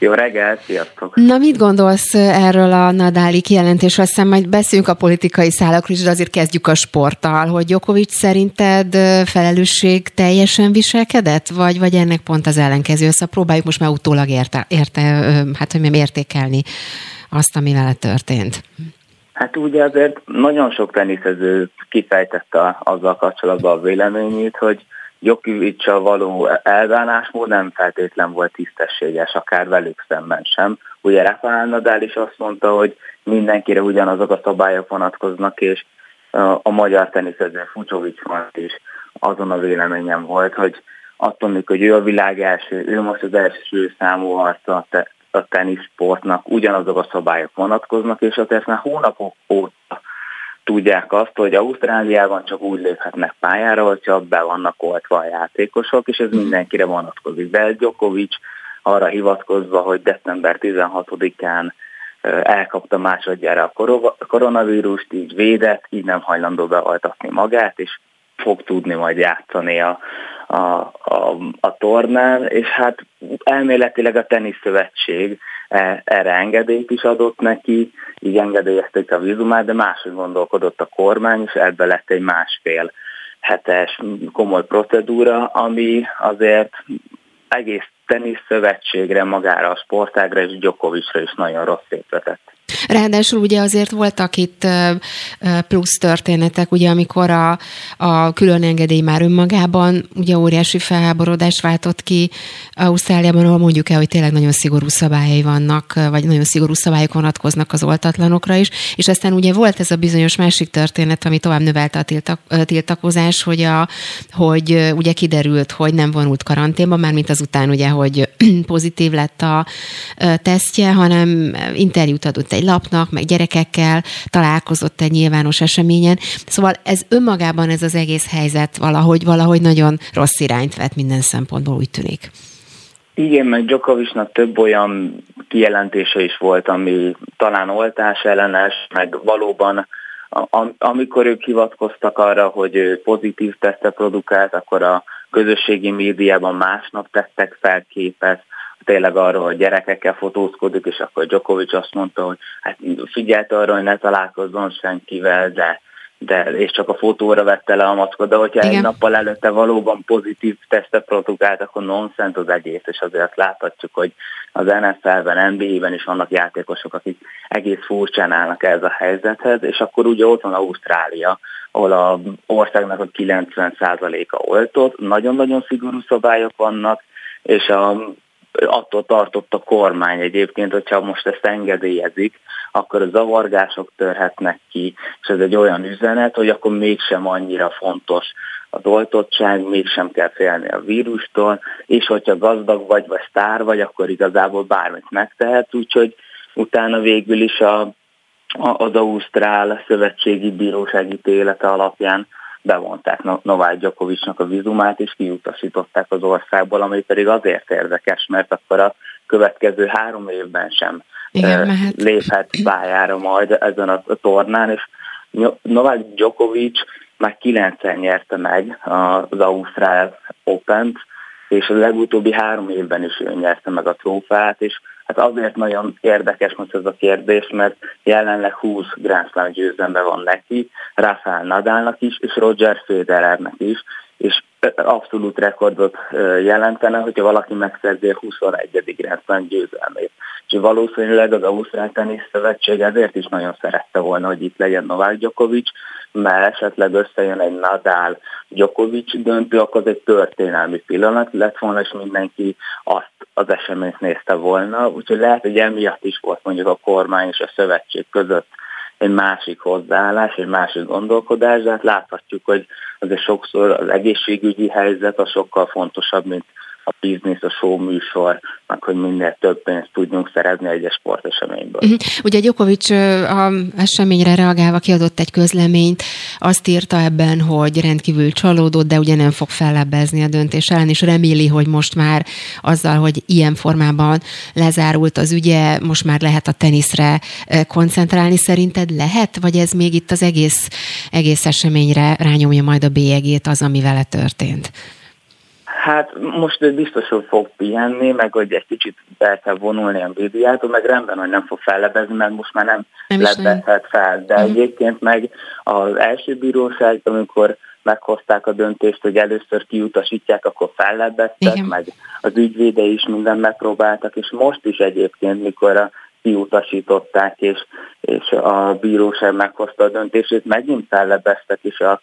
Jó reggel, sziasztok! Na, mit gondolsz erről a Nadáli kijelentésről? Aztán majd beszélünk a politikai szálakról is, de azért kezdjük a sporttal, hogy Jokovics szerinted felelősség teljesen viselkedett, vagy, vagy ennek pont az ellenkező? Szóval próbáljuk most már utólag érte, érte hát hogy értékelni azt, ami vele történt. Hát ugye azért nagyon sok teniszező kifejtette azzal kapcsolatban a véleményét, hogy Jokivicsal való elbánásmód nem feltétlen volt tisztességes, akár velük szemben sem. Ugye Rafael Nadal is azt mondta, hogy mindenkire ugyanazok a szabályok vonatkoznak, és a magyar teniszező Fucsovics is azon a véleményem volt, hogy attól, hogy ő a világ első, ő most az első számú arca a teniszsportnak, ugyanazok a szabályok vonatkoznak, és azért már hónapok óta tudják azt, hogy Ausztráliában csak úgy léphetnek pályára, hogyha be vannak oltva a játékosok, és ez mindenkire vonatkozik. De Djokovic arra hivatkozva, hogy december 16-án elkapta másodjára a koronavírust, így védett, így nem hajlandó beoltatni magát, és fog tudni majd játszani a, a, a, a tornán, és hát elméletileg a teniszszövetség e, erre engedélyt is adott neki, így engedélyezték a vízumát, de máshogy gondolkodott a kormány, és ebbe lett egy másfél hetes komoly procedúra, ami azért egész teniszszövetségre, magára a sportágra és Gyokovicsra is nagyon rossz vetett. Ráadásul ugye azért voltak itt plusz történetek, ugye amikor a, a külön engedély már önmagában ugye óriási felháborodást váltott ki Ausztráliában, ahol mondjuk el, hogy tényleg nagyon szigorú szabályai vannak, vagy nagyon szigorú szabályok vonatkoznak az oltatlanokra is, és aztán ugye volt ez a bizonyos másik történet, ami tovább növelte a tiltak, tiltakozás, hogy, a, hogy ugye kiderült, hogy nem vonult karanténba, már mint azután ugye, hogy pozitív lett a tesztje, hanem interjút adott egy lapnak, meg gyerekekkel találkozott egy nyilvános eseményen. Szóval ez önmagában ez az egész helyzet valahogy, valahogy nagyon rossz irányt vett minden szempontból, úgy tűnik. Igen, meg Djokovicnak több olyan kijelentése is volt, ami talán oltás ellenes, meg valóban amikor ők hivatkoztak arra, hogy pozitív tesztet produkált, akkor a közösségi médiában másnap tettek fel képet, tényleg arról, hogy gyerekekkel fotózkodik, és akkor Djokovic azt mondta, hogy hát figyelt arra, hogy ne találkozzon senkivel, de de és csak a fotóra vette le a maszkot, de hogyha Igen. egy nappal előtte valóban pozitív tesztet produkált, akkor nonsense az egész, és azért láthatjuk, hogy az NFL-ben, NBA-ben is vannak játékosok, akik egész furcsán állnak ez a helyzethez, és akkor ugye ott van Ausztrália, ahol a országnak a 90%-a oltott, nagyon-nagyon szigorú szabályok vannak, és a attól tartott a kormány egyébként, hogyha most ezt engedélyezik, akkor a zavargások törhetnek ki, és ez egy olyan üzenet, hogy akkor mégsem annyira fontos az oltottság, mégsem kell félni a vírustól, és hogyha gazdag vagy, vagy sztár vagy, akkor igazából bármit megtehet, úgyhogy utána végül is a, az Ausztrál Szövetségi Bíróság ítélete alapján bevonták Novák Gyokovicsnak a vizumát, és kiutasították az országból, ami pedig azért érdekes, mert akkor a következő három évben sem Igen, mehet. léphet pályára majd ezen a tornán, és Novák Djokovic már kilencszer nyerte meg az Ausztrál Open-t, és a legutóbbi három évben is ő nyerte meg a trófát, és hát azért nagyon érdekes most ez a kérdés, mert jelenleg 20 Grand Slam győzelembe van neki, Rafael Nadalnak is, és Roger Federernek is, és abszolút rekordot jelentene, hogyha valaki megszerzi a 21. Grand Slam győzelmét. És valószínűleg az Ausztrál Tenisz Szövetség ezért is nagyon szerette volna, hogy itt legyen Novák Djokovic, mert esetleg összejön egy Nadal Djokovic döntő, akkor az egy történelmi pillanat lett volna, és mindenki azt az eseményt nézte volna. Úgyhogy lehet, hogy emiatt is volt mondjuk a kormány és a szövetség között egy másik hozzáállás, egy másik gondolkodás, de hát láthatjuk, hogy azért sokszor az egészségügyi helyzet a sokkal fontosabb, mint a biznisz, a show műsor, meg hogy minél több pénzt tudjunk szerezni egy sporteseményből. Uh-huh. Ugye Gyokovics a eseményre reagálva kiadott egy közleményt, azt írta ebben, hogy rendkívül csalódott, de ugye nem fog fellebbezni a döntés ellen, és reméli, hogy most már azzal, hogy ilyen formában lezárult az ügye, most már lehet a teniszre koncentrálni. Szerinted lehet, vagy ez még itt az egész, egész eseményre rányomja majd a bélyegét az, ami vele történt? Hát most ő biztos, hogy fog pihenni, meg hogy egy kicsit be kell vonulni a médiától, meg rendben, hogy nem fog fellebezni, mert most már nem, nem lebezhet fel. De uh-huh. egyébként meg az első bíróság, amikor meghozták a döntést, hogy először kiutasítják, akkor fellebeztek, meg az ügyvéde is mindent megpróbáltak, és most is egyébként, mikor a kiutasították, és, és a bíróság meghozta a döntését, megint fellebeztek, és a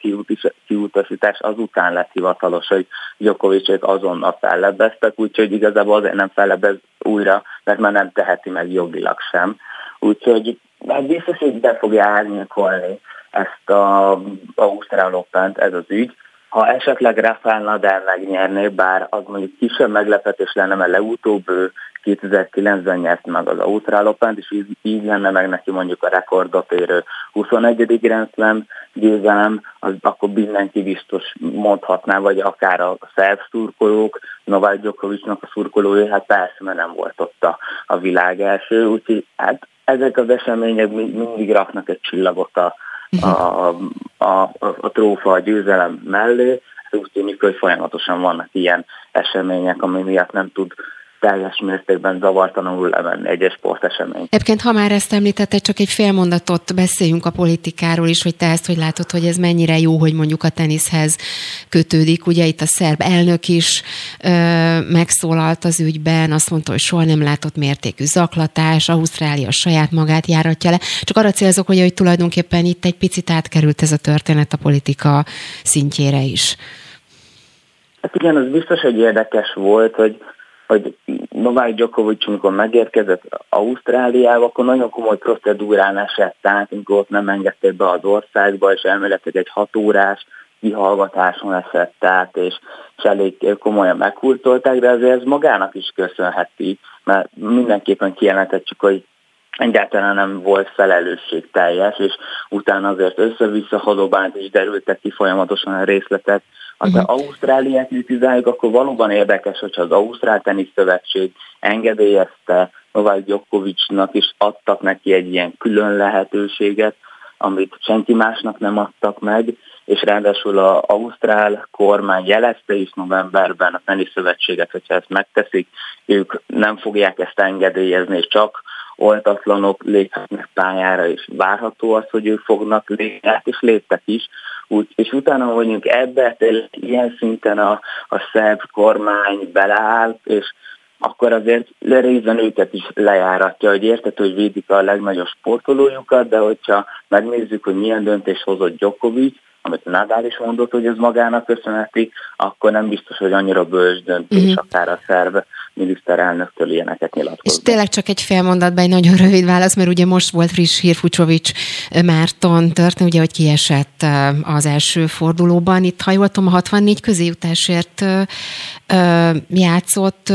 kiutasítás azután lett hivatalos, hogy Djokovicék azonnal fellebeztek, úgyhogy igazából azért nem fellebez újra, mert már nem teheti meg jogilag sem. Úgyhogy hát biztos, hogy be fogja árnyékolni ezt a Ausztrál open ez az ügy. Ha esetleg Rafael Nadal megnyerné, bár az mondjuk kisebb meglepetés lenne, mert legutóbb 2009-ben nyert meg az Ausztrál és így, így lenne meg neki mondjuk a rekordot érő 21. Grand Slam győzelem, az akkor mindenki biztos mondhatná, vagy akár a szerb szurkolók, Novák Djokovicnak a szurkolói, hát persze, mert nem volt ott a, a világ első, úgyhogy hát ezek az események mindig raknak egy csillagot a, a, a, a, a trófa a győzelem mellé, úgy tűnik, hogy folyamatosan vannak ilyen események, ami miatt nem tud teljes mértékben zavartalanul levenni egyes sportesemény. Egyébként, ha már ezt említette, csak egy fél mondatot beszéljünk a politikáról is, hogy te ezt hogy látod, hogy ez mennyire jó, hogy mondjuk a teniszhez kötődik. Ugye itt a szerb elnök is ö, megszólalt az ügyben, azt mondta, hogy soha nem látott mértékű zaklatás, Ausztrália saját magát járatja le. Csak arra célzok, hogy, hogy tulajdonképpen itt egy picit átkerült ez a történet a politika szintjére is. Hát igen, az biztos, hogy érdekes volt, hogy hogy Novák Djokovic, amikor megérkezett Ausztráliába, akkor nagyon komoly procedúrán esett át, amikor ott nem engedték be az országba, és elméletileg egy hat órás kihallgatáson esett át, és, és elég komolyan meghurtolták, de azért ez magának is köszönheti, mert mindenképpen kijelentettük, hogy egyáltalán nem volt felelősség teljes, és utána azért össze-vissza hadobánt, és derültek ki folyamatosan a részletek, ha uh-huh. Ausztráliát kritizáljuk, akkor valóban érdekes, hogyha az Ausztrál Tenisz Szövetség engedélyezte Novák Djokovicnak, és adtak neki egy ilyen külön lehetőséget, amit senki másnak nem adtak meg, és ráadásul az Ausztrál kormány jelezte is novemberben a tenisz szövetséget, hogyha ezt megteszik, ők nem fogják ezt engedélyezni, és csak oltatlanok léphetnek pályára, és várható az, hogy ők fognak lépni, hát és léptek is. Úgy, és utána mondjuk ebbe ilyen szinten a, a szerb kormány beleáll, és akkor azért részben őket is lejáratja, hogy érted, hogy védik a legnagyobb sportolójukat, de hogyha megnézzük, hogy milyen döntés hozott Djokovic, amit Nadal is mondott, hogy ez magának köszönheti, akkor nem biztos, hogy annyira bős döntés, uh-huh. akár a szerv miniszterelnöktől ilyeneket nyilatkozni. És tényleg csak egy fél mondatban egy nagyon rövid válasz, mert ugye most volt friss hír Fucsovics Márton történt, ugye, hogy kiesett az első fordulóban. Itt, ha jól tudom, a 64 közéjutásért játszott,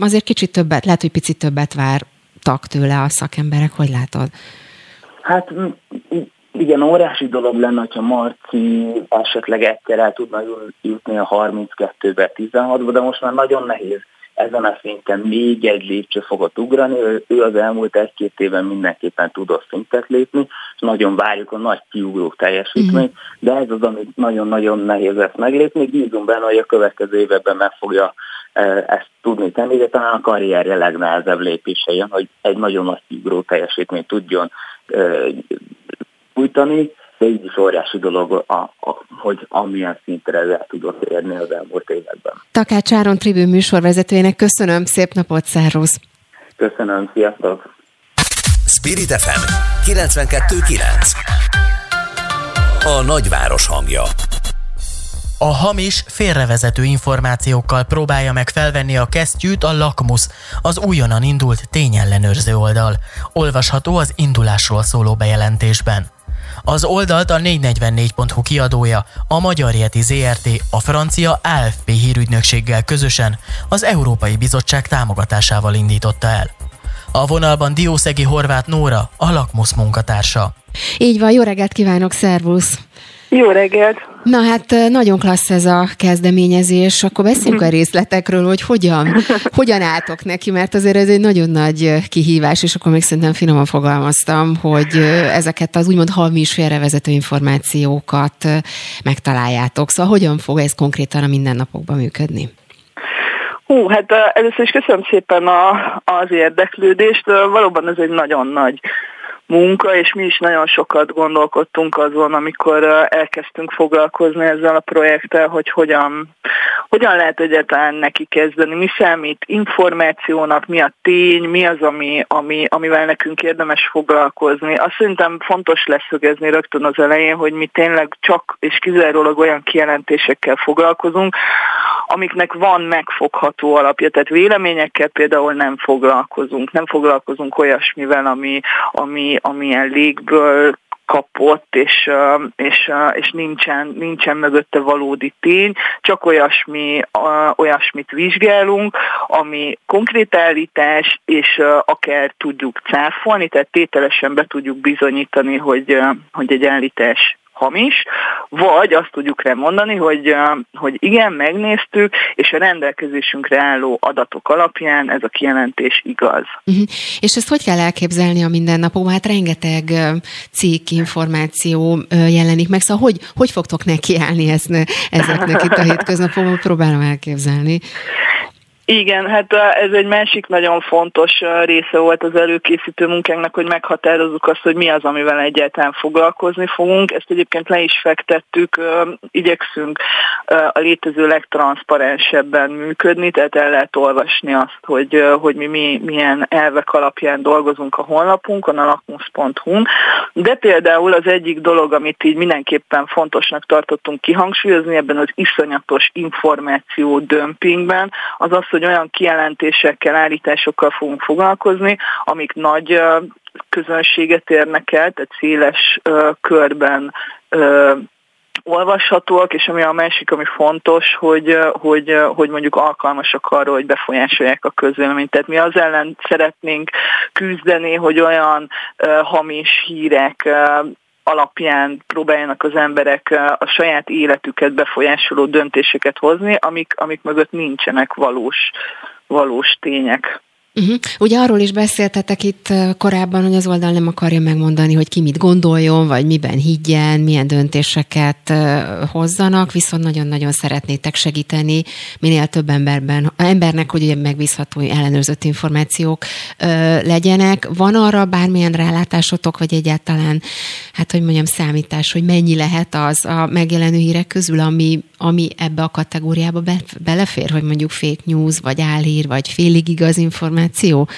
azért kicsit többet, lehet, hogy picit többet vártak tőle a szakemberek, hogy látod? Hát igen, óriási dolog lenne, hogyha Marci esetleg egyszer el tudna jutni a 32-be, 16-ba, de most már nagyon nehéz ezen a szinten még egy lépcsőfokot ugrani. Ő az elmúlt egy-két évben mindenképpen tudott szintet lépni, és nagyon várjuk a nagy kiugró teljesítményt, mm-hmm. de ez az, amit nagyon-nagyon nehéz ezt meglépni. Bízunk benne, hogy a következő években meg fogja e, ezt tudni tenni, de talán a karrierje legnehezebb lépése jön, hogy egy nagyon nagy kiugró teljesítményt tudjon nyújtani, de így is óriási dolog, a, a, hogy amilyen szintre el tudott érni az elmúlt években. Takács Áron tribű műsorvezetőjének köszönöm, szép napot, szervusz! Köszönöm, sziasztok! Spirit FM 92.9 A nagyváros hangja a hamis, félrevezető információkkal próbálja meg felvenni a kesztyűt a Lakmus, az újonnan indult tényellenőrző oldal. Olvasható az indulásról szóló bejelentésben. Az oldalt a 444.hu kiadója, a Magyar Yeti ZRT, a francia AFP hírügynökséggel közösen az Európai Bizottság támogatásával indította el. A vonalban Diószegi Horváth Nóra, a Lakmus munkatársa. Így van, jó reggelt kívánok, szervusz! Jó reggelt! Na hát nagyon klassz ez a kezdeményezés, akkor beszéljünk a részletekről, hogy hogyan, hogyan álltok neki, mert azért ez egy nagyon nagy kihívás, és akkor még szerintem finoman fogalmaztam, hogy ezeket az úgymond hamis félrevezető információkat megtaláljátok. Szóval hogyan fog ez konkrétan a mindennapokban működni? Hú, hát először is köszönöm szépen a, az érdeklődést. Valóban ez egy nagyon nagy munka, és mi is nagyon sokat gondolkodtunk azon, amikor elkezdtünk foglalkozni ezzel a projekttel, hogy hogyan, hogyan lehet egyáltalán neki kezdeni, mi számít információnak, mi a tény, mi az, ami, ami, amivel nekünk érdemes foglalkozni. Azt szerintem fontos leszögezni rögtön az elején, hogy mi tényleg csak és kizárólag olyan kijelentésekkel foglalkozunk, amiknek van megfogható alapja. Tehát véleményekkel például nem foglalkozunk. Nem foglalkozunk olyasmivel, ami, ami, amilyen légből kapott, és, és, és nincsen, nincsen mögötte valódi tény, csak olyasmi, olyasmit vizsgálunk, ami konkrét állítás, és akár tudjuk cáfolni, tehát tételesen be tudjuk bizonyítani, hogy, hogy egy állítás hamis, vagy azt tudjuk rá mondani, hogy, hogy igen, megnéztük, és a rendelkezésünkre álló adatok alapján ez a kijelentés igaz. Uh-huh. És ezt hogy kell elképzelni a mindennapokban? Hát rengeteg cikk, információ jelenik meg, szóval hogy, hogy fogtok nekiállni ezeknek itt a hétköznapokban? Próbálom elképzelni. Igen, hát ez egy másik nagyon fontos része volt az előkészítő munkánknak, hogy meghatározzuk azt, hogy mi az, amivel egyáltalán foglalkozni fogunk. Ezt egyébként le is fektettük, igyekszünk a létező legtranszparensebben működni, tehát el lehet olvasni azt, hogy, hogy mi, mi milyen elvek alapján dolgozunk a honlapunkon, a lakmus.hu. De például az egyik dolog, amit így mindenképpen fontosnak tartottunk kihangsúlyozni ebben az iszonyatos információ dömpingben, az az, hogy hogy olyan kijelentésekkel, állításokkal fogunk foglalkozni, amik nagy közönséget érnek el, tehát széles körben olvashatóak, és ami a másik, ami fontos, hogy, hogy, hogy mondjuk alkalmasak arra, hogy befolyásolják a közvéleményt. Tehát mi az ellen szeretnénk küzdeni, hogy olyan uh, hamis hírek uh, alapján próbáljanak az emberek a saját életüket befolyásoló döntéseket hozni, amik, amik mögött nincsenek valós, valós tények. Uh-huh. Ugye arról is beszéltetek itt korábban, hogy az oldal nem akarja megmondani, hogy ki mit gondoljon, vagy miben higgyen, milyen döntéseket hozzanak, viszont nagyon-nagyon szeretnétek segíteni minél több emberben, embernek, hogy ugye megbízható, ellenőrzött információk legyenek. Van arra bármilyen rálátásotok, vagy egyáltalán, hát hogy mondjam, számítás, hogy mennyi lehet az a megjelenő hírek közül, ami, ami ebbe a kategóriába be, belefér, hogy mondjuk fake news, vagy álhír, vagy félig igaz információ?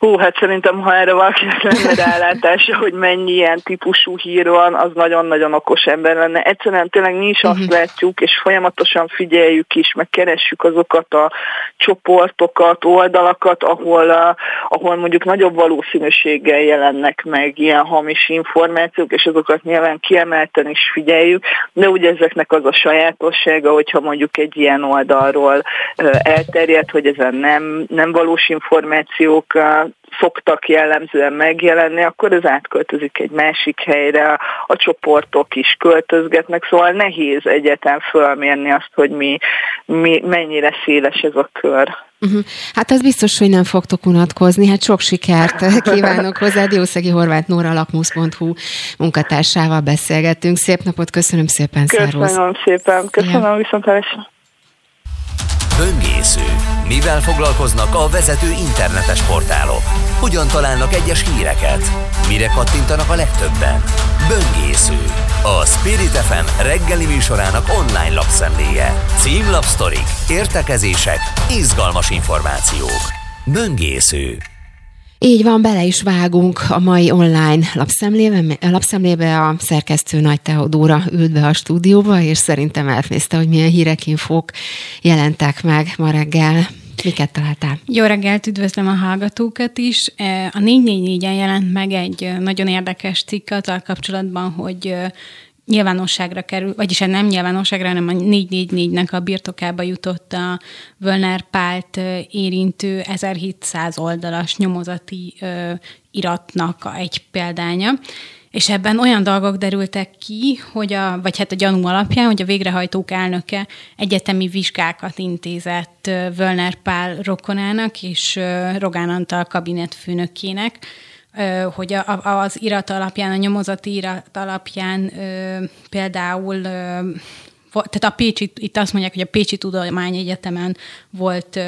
Hú, hát szerintem, ha erre valakinek lenne rálátása, hogy mennyi ilyen típusú hír van, az nagyon-nagyon okos ember lenne. Egyszerűen tényleg mi is azt uh-huh. látjuk, és folyamatosan figyeljük is, meg keressük azokat a csoportokat, oldalakat, ahol, a, ahol mondjuk nagyobb valószínűséggel jelennek meg ilyen hamis információk, és azokat nyilván kiemelten is figyeljük, de ugye ezeknek az a sajátossága, hogyha mondjuk egy ilyen oldalról elterjed, hogy ezen nem, nem valós információk szoktak jellemzően megjelenni, akkor ez átköltözik egy másik helyre, a csoportok is költözgetnek, szóval nehéz egyetem fölmérni azt, hogy mi, mi mennyire széles ez a kör. Uh-huh. Hát az biztos, hogy nem fogtok unatkozni. Hát sok sikert kívánok hozzá. Diószegi Horváth Nóra lakmusz.hu munkatársával beszélgettünk. Szép napot, köszönöm szépen, Köszönöm Szervusz. szépen, köszönöm ja. viszont Böngésző. Mivel foglalkoznak a vezető internetes portálok? Hogyan találnak egyes híreket? Mire kattintanak a legtöbben? Böngésző. A Spirit FM reggeli műsorának online lapszemléje. Címlapsztorik, értekezések, izgalmas információk. Böngésző. Így van, bele is vágunk a mai online lapszemlébe, lapszemlébe a szerkesztő Nagy Teodóra ült be a stúdióba, és szerintem elnézte, hogy milyen hírek, infók jelentek meg ma reggel. Miket találtál? Jó reggelt, üdvözlöm a hallgatókat is. E, a 444-en jelent meg egy nagyon érdekes cikk azzal kapcsolatban, hogy nyilvánosságra kerül, vagyis hát nem nyilvánosságra, hanem a 444-nek a birtokába jutott a Völner Pált érintő 1700 oldalas nyomozati iratnak egy példánya. És ebben olyan dolgok derültek ki, hogy a, vagy hát a gyanú alapján, hogy a végrehajtók elnöke egyetemi vizsgákat intézett Völner Pál rokonának és Rogán Antal kabinetfőnökének, hogy az irat alapján, a nyomozati irat alapján például tehát a Pécsi, itt azt mondják, hogy a Pécsi Tudományegyetemen volt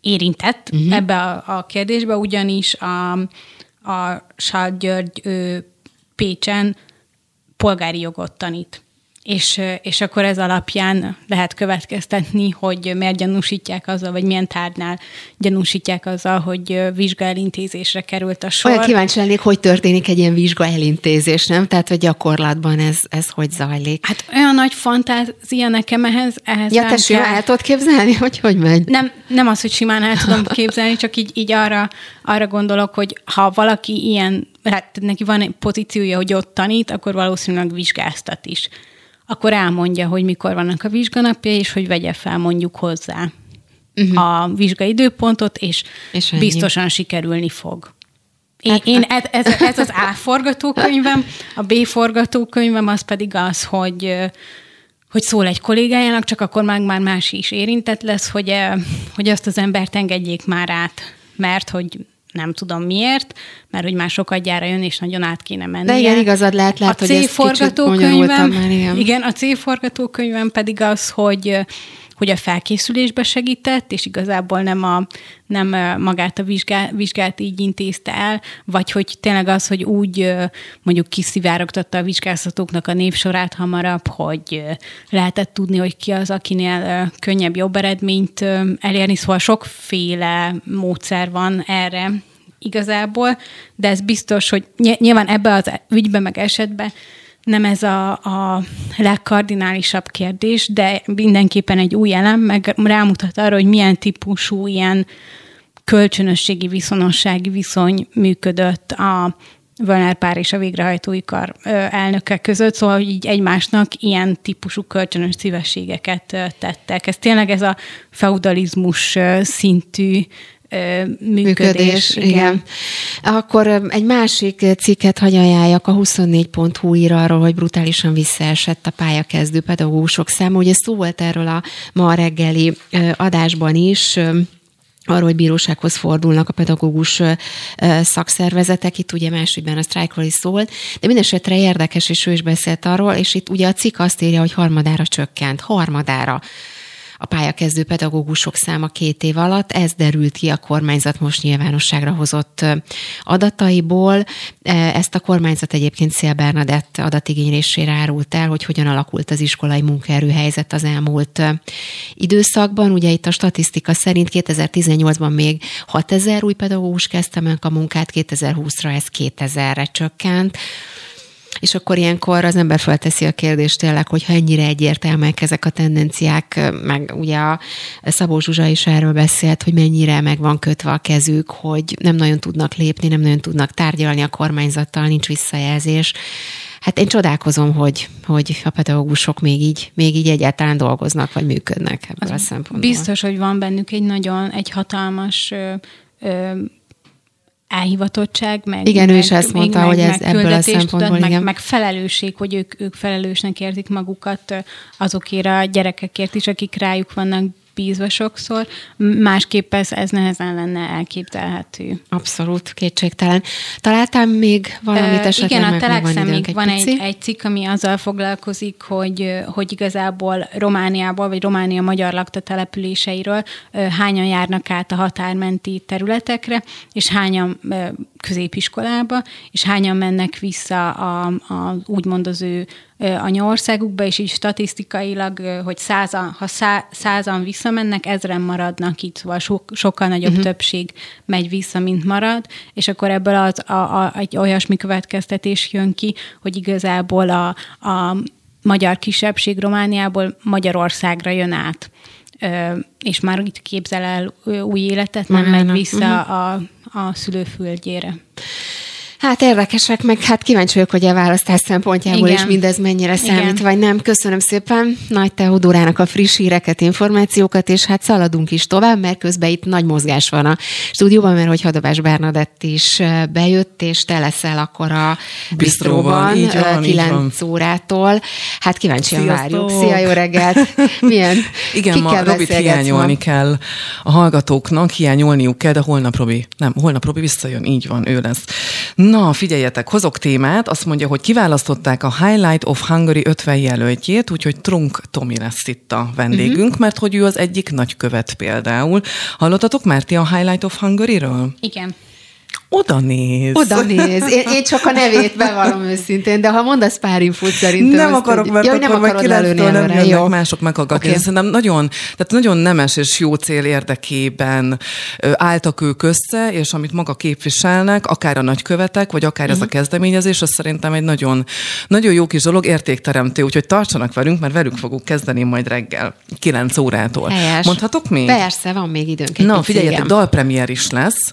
érintett uh-huh. ebbe a, a kérdésbe, ugyanis a, a Sál György Pécsen polgári jogot tanít és, és akkor ez alapján lehet következtetni, hogy miért gyanúsítják azzal, vagy milyen tárgynál gyanúsítják azzal, hogy vizsga elintézésre került a sor. Olyan kíváncsi lennék, hogy történik egy ilyen vizsga elintézés, nem? Tehát, hogy gyakorlatban ez, ez hogy zajlik? Hát olyan nagy fantázia nekem ehhez, ehhez Ja, te simán el tudod képzelni, hogy hogy megy? Nem, nem az, hogy simán el tudom képzelni, csak így, így arra, arra gondolok, hogy ha valaki ilyen, hát neki van egy pozíciója, hogy ott tanít, akkor valószínűleg vizsgáztat is akkor elmondja, hogy mikor vannak a vizsganapja, és hogy vegye fel mondjuk hozzá uh-huh. a vizsgaidőpontot, és, és biztosan sikerülni fog. Én, hát, én ez, ez, ez az A forgatókönyvem, a B forgatókönyvem az pedig az, hogy hogy szól egy kollégájának, csak akkor már, már más is érintett lesz, hogy, hogy azt az embert engedjék már át, mert hogy nem tudom miért, mert hogy már sokat gyára jön, és nagyon át kéne menni. De igen, igazad lehet, lehet a hogy ez forgatókönyvem, már, igen. igen, a C forgatókönyvem pedig az, hogy hogy a felkészülésbe segített, és igazából nem, a, nem magát a vizsgát, vizsgát így intézte el, vagy hogy tényleg az, hogy úgy mondjuk kiszivárogtatta a vizsgáztatóknak a névsorát hamarabb, hogy lehetett tudni, hogy ki az, akinél könnyebb, jobb eredményt elérni, szóval sokféle módszer van erre igazából, de ez biztos, hogy nyilván ebbe az ügybe meg esetben nem ez a, a legkardinálisabb kérdés, de mindenképpen egy új elem, meg rámutat arra, hogy milyen típusú ilyen kölcsönösségi, viszonossági viszony működött a Völner pár és a végrehajtói kar elnöke között, szóval hogy így egymásnak ilyen típusú kölcsönös szívességeket tettek. Ez tényleg ez a feudalizmus szintű működés. működés igen. igen. Akkor egy másik cikket hagy ajánljak, a 24.hu ír arról, hogy brutálisan visszaesett a pályakezdő pedagógusok száma. Ugye szó volt erről a ma reggeli adásban is, arról, hogy bírósághoz fordulnak a pedagógus szakszervezetek, itt ugye másodban a sztrájkról is szól, de mindesetre érdekes, és ő is beszélt arról, és itt ugye a cikk azt írja, hogy harmadára csökkent, harmadára a pályakezdő pedagógusok száma két év alatt. Ez derült ki a kormányzat most nyilvánosságra hozott adataiból. Ezt a kormányzat egyébként Szél Bernadett adatigénylésére árult el, hogy hogyan alakult az iskolai munkaerőhelyzet az elmúlt időszakban. Ugye itt a statisztika szerint 2018-ban még 6000 új pedagógus kezdte meg a munkát, 2020-ra ez 2000-re csökkent. És akkor ilyenkor az ember felteszi a kérdést tényleg, hogy ha ennyire egyértelműek ezek a tendenciák, meg ugye a Szabó Zsuzsa is erről beszélt, hogy mennyire meg van kötve a kezük, hogy nem nagyon tudnak lépni, nem nagyon tudnak tárgyalni a kormányzattal, nincs visszajelzés. Hát én csodálkozom, hogy, hogy a pedagógusok még így, még így egyáltalán dolgoznak, vagy működnek ebből az a szempontból. Biztos, hogy van bennük egy nagyon, egy hatalmas ö, ö, elhivatottság, meg, igen, meg, ő is ezt mondta, meg, hogy ez meg ebből a szempontból, tudat, meg, meg felelősség, hogy ők, ők felelősnek érzik magukat azokért a gyerekekért is, akik rájuk vannak bízva sokszor, másképp ez, ez nehezen lenne elképzelhető. Abszolút, kétségtelen. Találtam még valamit esetleg? Igen, a Telexen még van egy, egy cikk, ami azzal foglalkozik, hogy, hogy igazából Romániából, vagy Románia magyar lakta településeiről hányan járnak át a határmenti területekre, és hányan középiskolába, és hányan mennek vissza a, a, úgymond az ő anyaországukba, és így statisztikailag, hogy százan, ha szá, százan visszamennek, ezren maradnak itt, szóval so, sokkal nagyobb uh-huh. többség megy vissza, mint marad, és akkor ebből az, a, a, egy olyasmi következtetés jön ki, hogy igazából a, a magyar kisebbség Romániából Magyarországra jön át és már itt képzel el új életet, nem megy vissza uh-huh. a, a szülőföldjére. Hát érdekesek, meg hát kíváncsi vagyok, hogy a választás szempontjából Igen. is mindez mennyire számít, Igen. vagy nem. Köszönöm szépen Nagy Teodorának a friss híreket, információkat, és hát szaladunk is tovább, mert közben itt nagy mozgás van a stúdióban, mert hogy Hadabás Bernadett is bejött, és te leszel akkor a bistróban, így van, 9 így órától. Hát kíváncsian Sziasztok. várjuk. Szia, jó reggelt! Milyen? Igen, ma Robit hiányolni ma? kell a hallgatóknak, hiányolniuk kell, de holnap Robi, nem, holnap Robi visszajön, így van, ő lesz. Na, figyeljetek, hozok témát. Azt mondja, hogy kiválasztották a Highlight of Hungary 50 jelöltjét, úgyhogy Trunk Tomi lesz itt a vendégünk, uh-huh. mert hogy ő az egyik nagykövet például. Hallottatok már ti a Highlight of Hungary-ről? Igen. Oda néz. Oda néz. Én, én csak a nevét bevallom őszintén, de ha mondasz pár infót szerintem. Nem akarok, mert Jaj, akkor nem majd kilenctől nem jönnek jó. mások meghallgatni. Okay. Szerintem nagyon, tehát nagyon nemes és jó cél érdekében álltak ők össze, és amit maga képviselnek, akár a nagykövetek, vagy akár uh-huh. ez a mhm. kezdeményezés, az szerintem egy nagyon, nagyon jó kis dolog, értékteremtő, úgyhogy tartsanak velünk, mert velük fogunk kezdeni majd reggel, 9 órától. Helyes. Mondhatok még? Persze, van még időnk. Na, figyeljetek, dalpremier is lesz.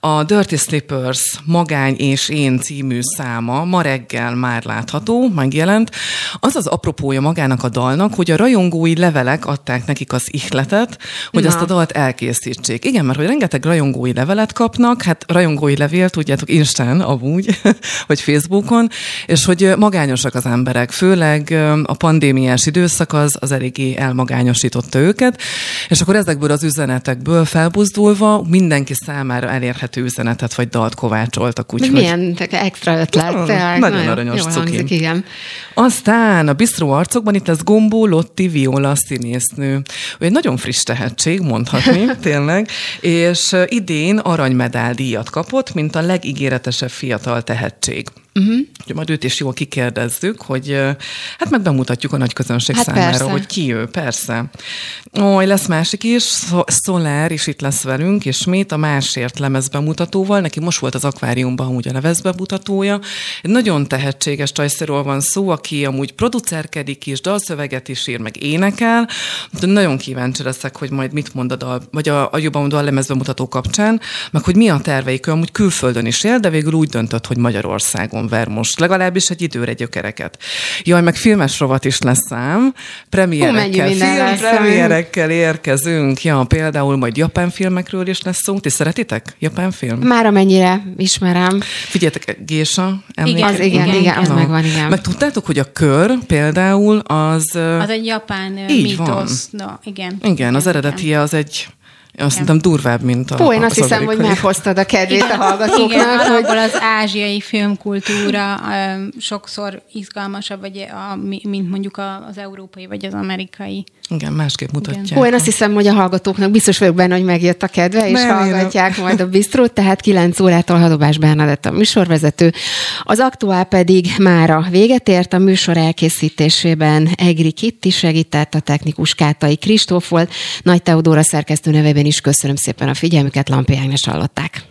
A Dirty Slippers Magány és én című száma ma reggel már látható, megjelent. Az az apropója magának a dalnak, hogy a rajongói levelek adták nekik az ihletet, hogy Na. azt a dalt elkészítsék. Igen, mert hogy rengeteg rajongói levelet kapnak, hát rajongói levél, tudjátok, Instán amúgy, vagy Facebookon, és hogy magányosak az emberek, főleg a pandémiás időszak az, az eléggé elmagányosította őket, és akkor ezekből az üzenetekből felbuzdulva mindenki számára elérhető üzenetet vagy dalt kovácsoltak. Úgy, Milyen extra ötlet. Nagyon, nagyon, nagyon aranyos cuki. Hangzik, igen. Aztán a Bistró arcokban itt lesz Gombó Lotti Viola színésznő. Ő egy nagyon friss tehetség, mondhatni, tényleg, és idén aranymedál díjat kapott, mint a legígéretesebb fiatal tehetség. Uh-huh. Majd őt is jól kikérdezzük, hogy hát meg bemutatjuk a nagy közönség hát számára, persze. hogy ki ő, persze. Ó, lesz másik is, Soler is itt lesz velünk, és mit a másért lemez bemutatóval. Neki most volt az akváriumban ugye a lemez bemutatója. Egy nagyon tehetséges csajszerról van szó, aki amúgy producerkedik is, dalszöveget is ír, meg énekel. De nagyon kíváncsi leszek, hogy majd mit mond a dal, vagy a, a jobban mondva a lemez bemutató kapcsán, meg hogy mi a terveik, ő amúgy külföldön is él, de végül úgy döntött, hogy Magyarországon ver most, legalábbis egy időre gyökereket. Jaj, meg filmes rovat is lesz szám, premierekkel, filmpremierekkel érkezünk. Ja, például majd japán filmekről is lesz szó. Ti szeretitek japán film? Már amennyire ismerem. Figyeljetek, Gésa, emlékezik? Az, igen, igen, igen, az megvan, igen. Meg tudtátok, hogy a kör például az... Az egy japán mítosz. No, igen. Igen, az eredeti az egy Azt hiszem durvább, mint a Ó, én azt hiszem, amerikai. hogy meghoztad a kedvét igen, a hallgatóknak. Igen, hogy... az ázsiai filmkultúra sokszor izgalmasabb, vagy a, mint mondjuk az európai, vagy az amerikai. Igen, másképp mutatják. Ó, én azt hiszem, hogy a hallgatóknak biztos vagyok benne, hogy megjött a kedve, és nem, hallgatják nem. majd a bistrót, tehát 9 órától Hadobás Bernadett a műsorvezető. Az aktuál pedig már a véget ért, a műsor elkészítésében Egri Kitti segített, a technikus Kátai Kristóf volt, Nagy Teodóra szerkesztő nevében is köszönöm szépen a figyelmüket, Lampi Ágnes hallották.